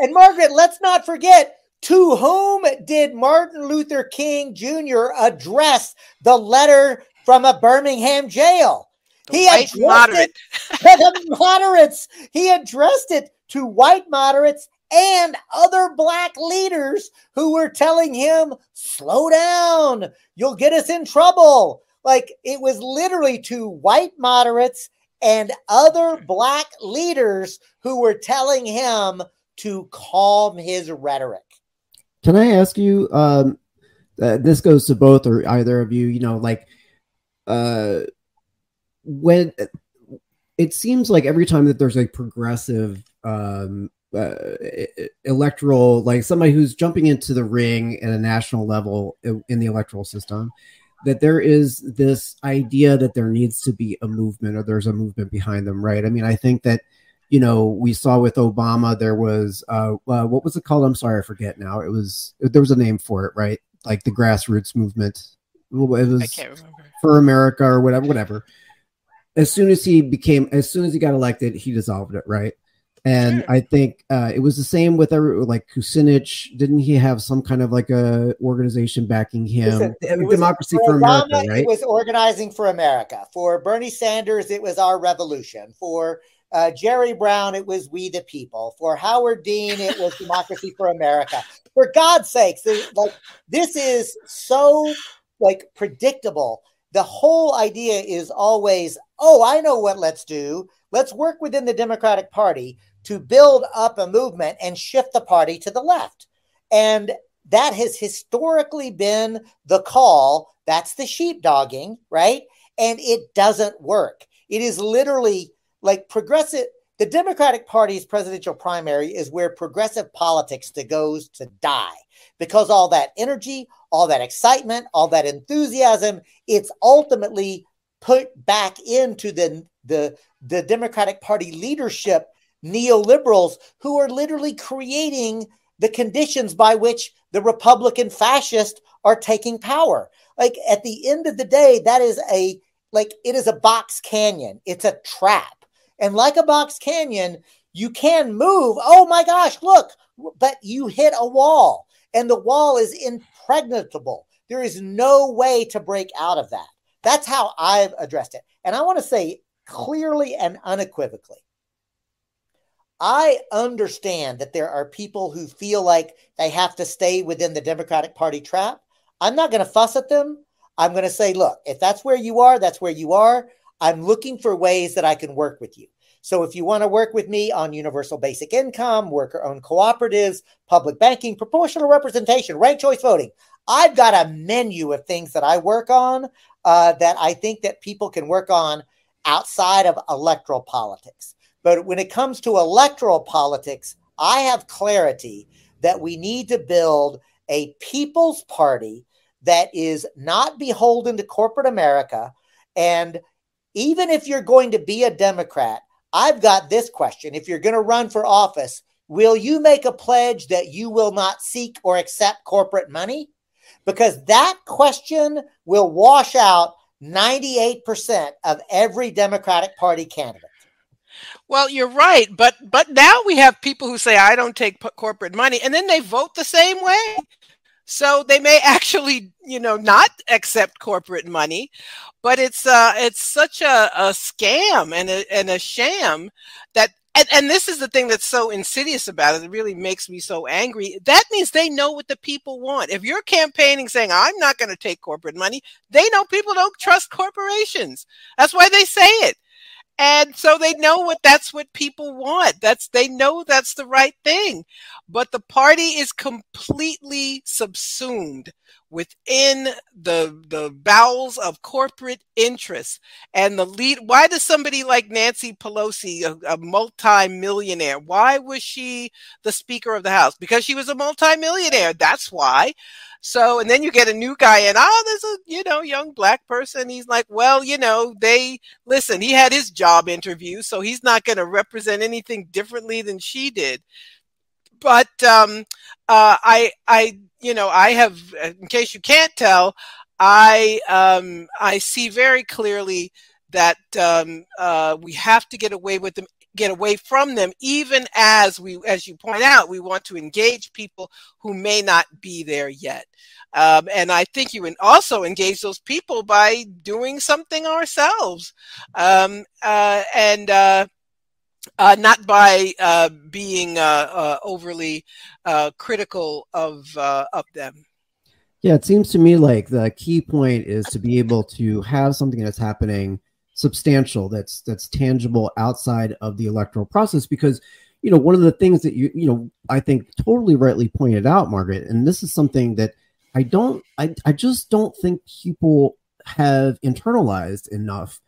S1: And Margaret, let's not forget to whom did Martin Luther King Jr. address the letter from a Birmingham jail?
S2: He white moderate.
S1: the moderates. He addressed it to white moderates and other black leaders who were telling him, slow down, you'll get us in trouble. Like it was literally to white moderates and other black leaders who were telling him to calm his rhetoric.
S3: Can I ask you? Um, uh, this goes to both or either of you. You know, like, uh, when it seems like every time that there's a progressive um, uh, electoral, like somebody who's jumping into the ring at a national level in the electoral system, that there is this idea that there needs to be a movement or there's a movement behind them, right? I mean, I think that you know we saw with Obama there was uh, uh what was it called? I'm sorry, I forget now. It was there was a name for it, right? like the grassroots movement. It was for America or whatever, whatever. As soon as he became, as soon as he got elected, he dissolved it, right? And sure. I think uh, it was the same with every, like Kucinich. Didn't he have some kind of like a organization backing him?
S1: It was, Democracy for, for America, right? It was organizing for America. For Bernie Sanders, it was our revolution. For uh, Jerry Brown, it was We the People. For Howard Dean, it was Democracy for America. For God's sakes, like this is so like predictable. The whole idea is always, oh, I know what let's do. Let's work within the Democratic Party to build up a movement and shift the party to the left. And that has historically been the call. That's the sheepdogging, right? And it doesn't work. It is literally like progressive. The Democratic Party's presidential primary is where progressive politics goes to die because all that energy, all that excitement, all that enthusiasm, it's ultimately put back into the the the Democratic Party leadership neoliberals who are literally creating the conditions by which the Republican fascists are taking power. Like at the end of the day, that is a like it is a box canyon. It's a trap. And like a box canyon, you can move. Oh my gosh, look, but you hit a wall and the wall is impregnable. There is no way to break out of that. That's how I've addressed it. And I want to say clearly and unequivocally I understand that there are people who feel like they have to stay within the Democratic Party trap. I'm not going to fuss at them. I'm going to say, look, if that's where you are, that's where you are. I'm looking for ways that I can work with you. So if you want to work with me on universal basic income, worker owned cooperatives, public banking, proportional representation, ranked choice voting, I've got a menu of things that I work on uh, that I think that people can work on outside of electoral politics. But when it comes to electoral politics, I have clarity that we need to build a people's party that is not beholden to corporate America. And even if you're going to be a Democrat, I've got this question. If you're going to run for office, will you make a pledge that you will not seek or accept corporate money? Because that question will wash out 98% of every Democratic Party candidate.
S2: Well, you're right, but but now we have people who say I don't take p- corporate money, and then they vote the same way. So they may actually, you know, not accept corporate money, but it's uh, it's such a, a scam and a, and a sham that and, and, this is the thing that's so insidious about it. It really makes me so angry. That means they know what the people want. If you're campaigning saying, I'm not going to take corporate money, they know people don't trust corporations. That's why they say it and so they know what that's what people want that's they know that's the right thing but the party is completely subsumed within the the bowels of corporate interests and the lead why does somebody like Nancy Pelosi a, a multi-millionaire why was she the speaker of the house because she was a multi-millionaire that's why so, and then you get a new guy and, oh, there's a, you know, young black person. He's like, well, you know, they listen, he had his job interview, so he's not going to represent anything differently than she did. But, um, uh, I, I, you know, I have, in case you can't tell, I, um, I see very clearly that um, uh, we have to get away with them get away from them even as we as you point out we want to engage people who may not be there yet. Um, and i think you can also engage those people by doing something ourselves. Um, uh, and uh, uh, not by uh, being uh, uh, overly critical of of them.
S3: Yeah it seems to me like the key point is to be able to have something that's happening substantial that's that's tangible outside of the electoral process because you know one of the things that you you know i think totally rightly pointed out margaret and this is something that i don't i, I just don't think people have internalized enough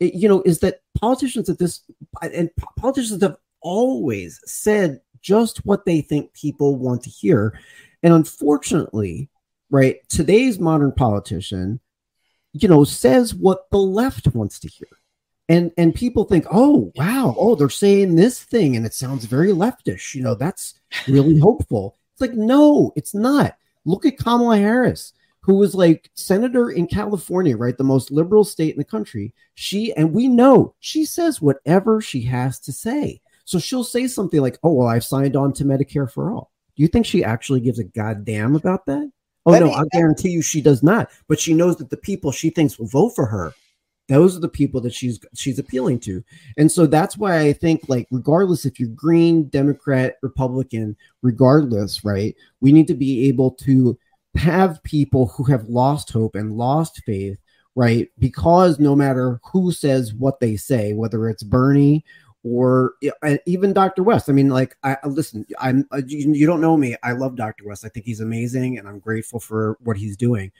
S3: you know is that politicians at this and politicians have always said just what they think people want to hear and unfortunately right today's modern politician you know, says what the left wants to hear. And and people think, oh wow, oh they're saying this thing and it sounds very leftish. You know, that's really hopeful. It's like, no, it's not. Look at Kamala Harris, who was like senator in California, right? The most liberal state in the country. She, and we know she says whatever she has to say. So she'll say something like, oh, well, I've signed on to Medicare for all. Do you think she actually gives a goddamn about that? Oh, Let no, I guarantee you she does not. But she knows that the people she thinks will vote for her those are the people that she's she's appealing to and so that's why i think like regardless if you're green democrat republican regardless right we need to be able to have people who have lost hope and lost faith right because no matter who says what they say whether it's bernie or even Dr. West. I mean, like, I listen. I'm uh, you, don't know me. I love Dr. West. I think he's amazing, and I'm grateful for what he's doing.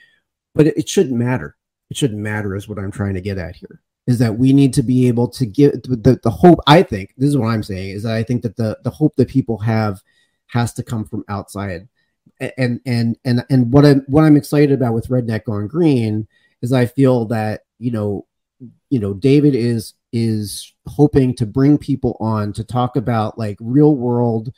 S3: But it, it shouldn't matter it shouldn't matter is what i'm trying to get at here is that we need to be able to give the, the hope i think this is what i'm saying is that i think that the the hope that people have has to come from outside and and and and what i'm what i'm excited about with redneck gone green is i feel that you know you know david is is hoping to bring people on to talk about like real world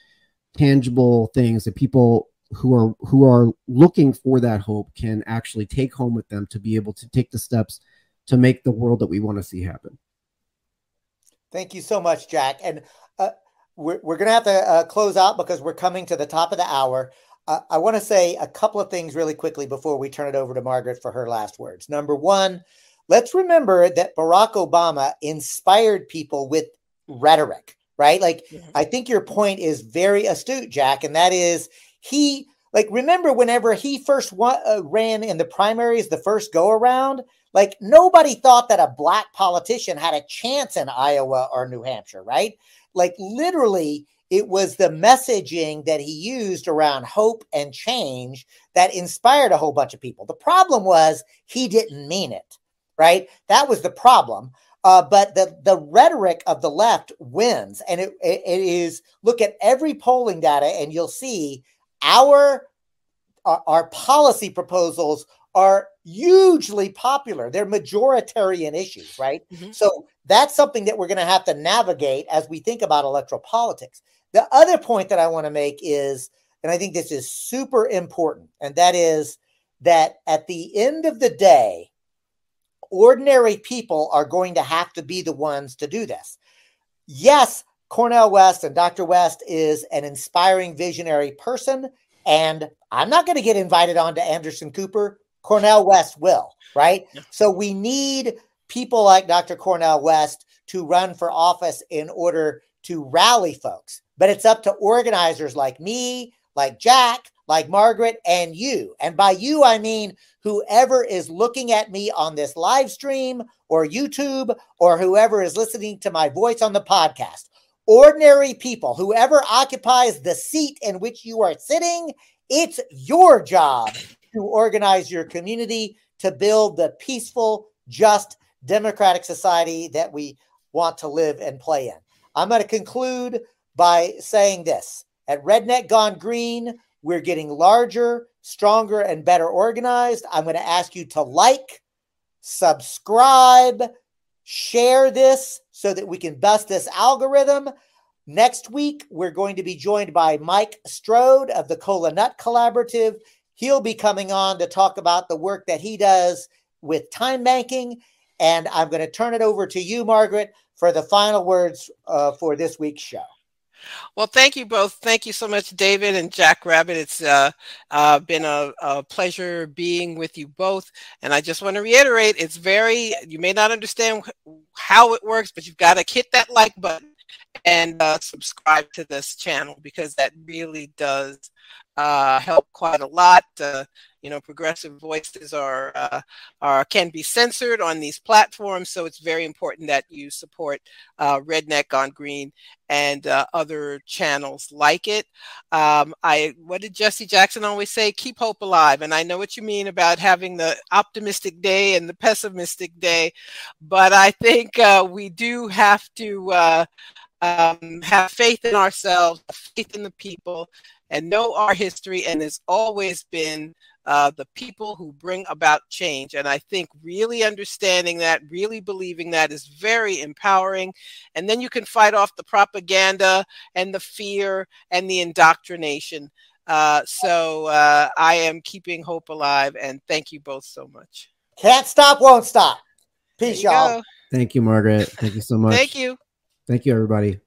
S3: tangible things that people who are who are looking for that hope can actually take home with them to be able to take the steps to make the world that we want to see happen.
S1: Thank you so much, Jack. And uh, we're, we're going to have to uh, close out because we're coming to the top of the hour. Uh, I want to say a couple of things really quickly before we turn it over to Margaret for her last words. Number one, let's remember that Barack Obama inspired people with rhetoric, right? Like, yeah. I think your point is very astute, Jack, and that is he like remember whenever he first uh, ran in the primaries the first go around like nobody thought that a black politician had a chance in Iowa or New Hampshire right like literally it was the messaging that he used around hope and change that inspired a whole bunch of people the problem was he didn't mean it right that was the problem uh, but the the rhetoric of the left wins, and it, it, it is look at every polling data, and you'll see our our, our policy proposals are hugely popular. They're majoritarian issues, right? Mm-hmm. So that's something that we're going to have to navigate as we think about electoral politics. The other point that I want to make is, and I think this is super important, and that is that at the end of the day, ordinary people are going to have to be the ones to do this. Yes, Cornel West and Dr. West is an inspiring visionary person. And I'm not going to get invited on to Anderson Cooper. Cornel West will, right? Yeah. So we need people like Dr. Cornel West to run for office in order to rally folks. But it's up to organizers like me, like Jack, like Margaret, and you. And by you, I mean whoever is looking at me on this live stream or YouTube or whoever is listening to my voice on the podcast ordinary people, whoever occupies the seat in which you are sitting, it's your job to organize your community to build the peaceful, just, democratic society that we want to live and play in. I'm going to conclude by saying this at Redneck Gone Green, we're getting larger, stronger, and better organized. I'm going to ask you to like, subscribe, share this so that we can bust this algorithm. Next week, we're going to be joined by Mike Strode of the Kola Nut Collaborative. He'll be coming on to talk about the work that he does with time banking. And I'm going to turn it over to you, Margaret, for the final words uh, for this week's show.
S2: Well, thank you both. Thank you so much, David and Jack Rabbit. It's uh, uh, been a, a, pleasure being with you both. And I just want to reiterate it's very, you may not understand how it works, but you've got to hit that like button and uh, subscribe to this channel because that really does uh, help quite a lot. You know, progressive voices are uh, are can be censored on these platforms, so it's very important that you support uh, Redneck Gone Green and uh, other channels like it. Um, I what did Jesse Jackson always say? Keep hope alive, and I know what you mean about having the optimistic day and the pessimistic day, but I think uh, we do have to. Uh, um, have faith in ourselves, faith in the people, and know our history. And it's always been uh, the people who bring about change. And I think really understanding that, really believing that is very empowering. And then you can fight off the propaganda and the fear and the indoctrination Uh, so uh, I am keeping hope alive, and thank you both so much.
S1: Can't stop, won't stop. Peace, y'all.
S3: Go. Thank you, Margaret. Thank you so much.
S2: Thank you.
S3: Thank you, everybody.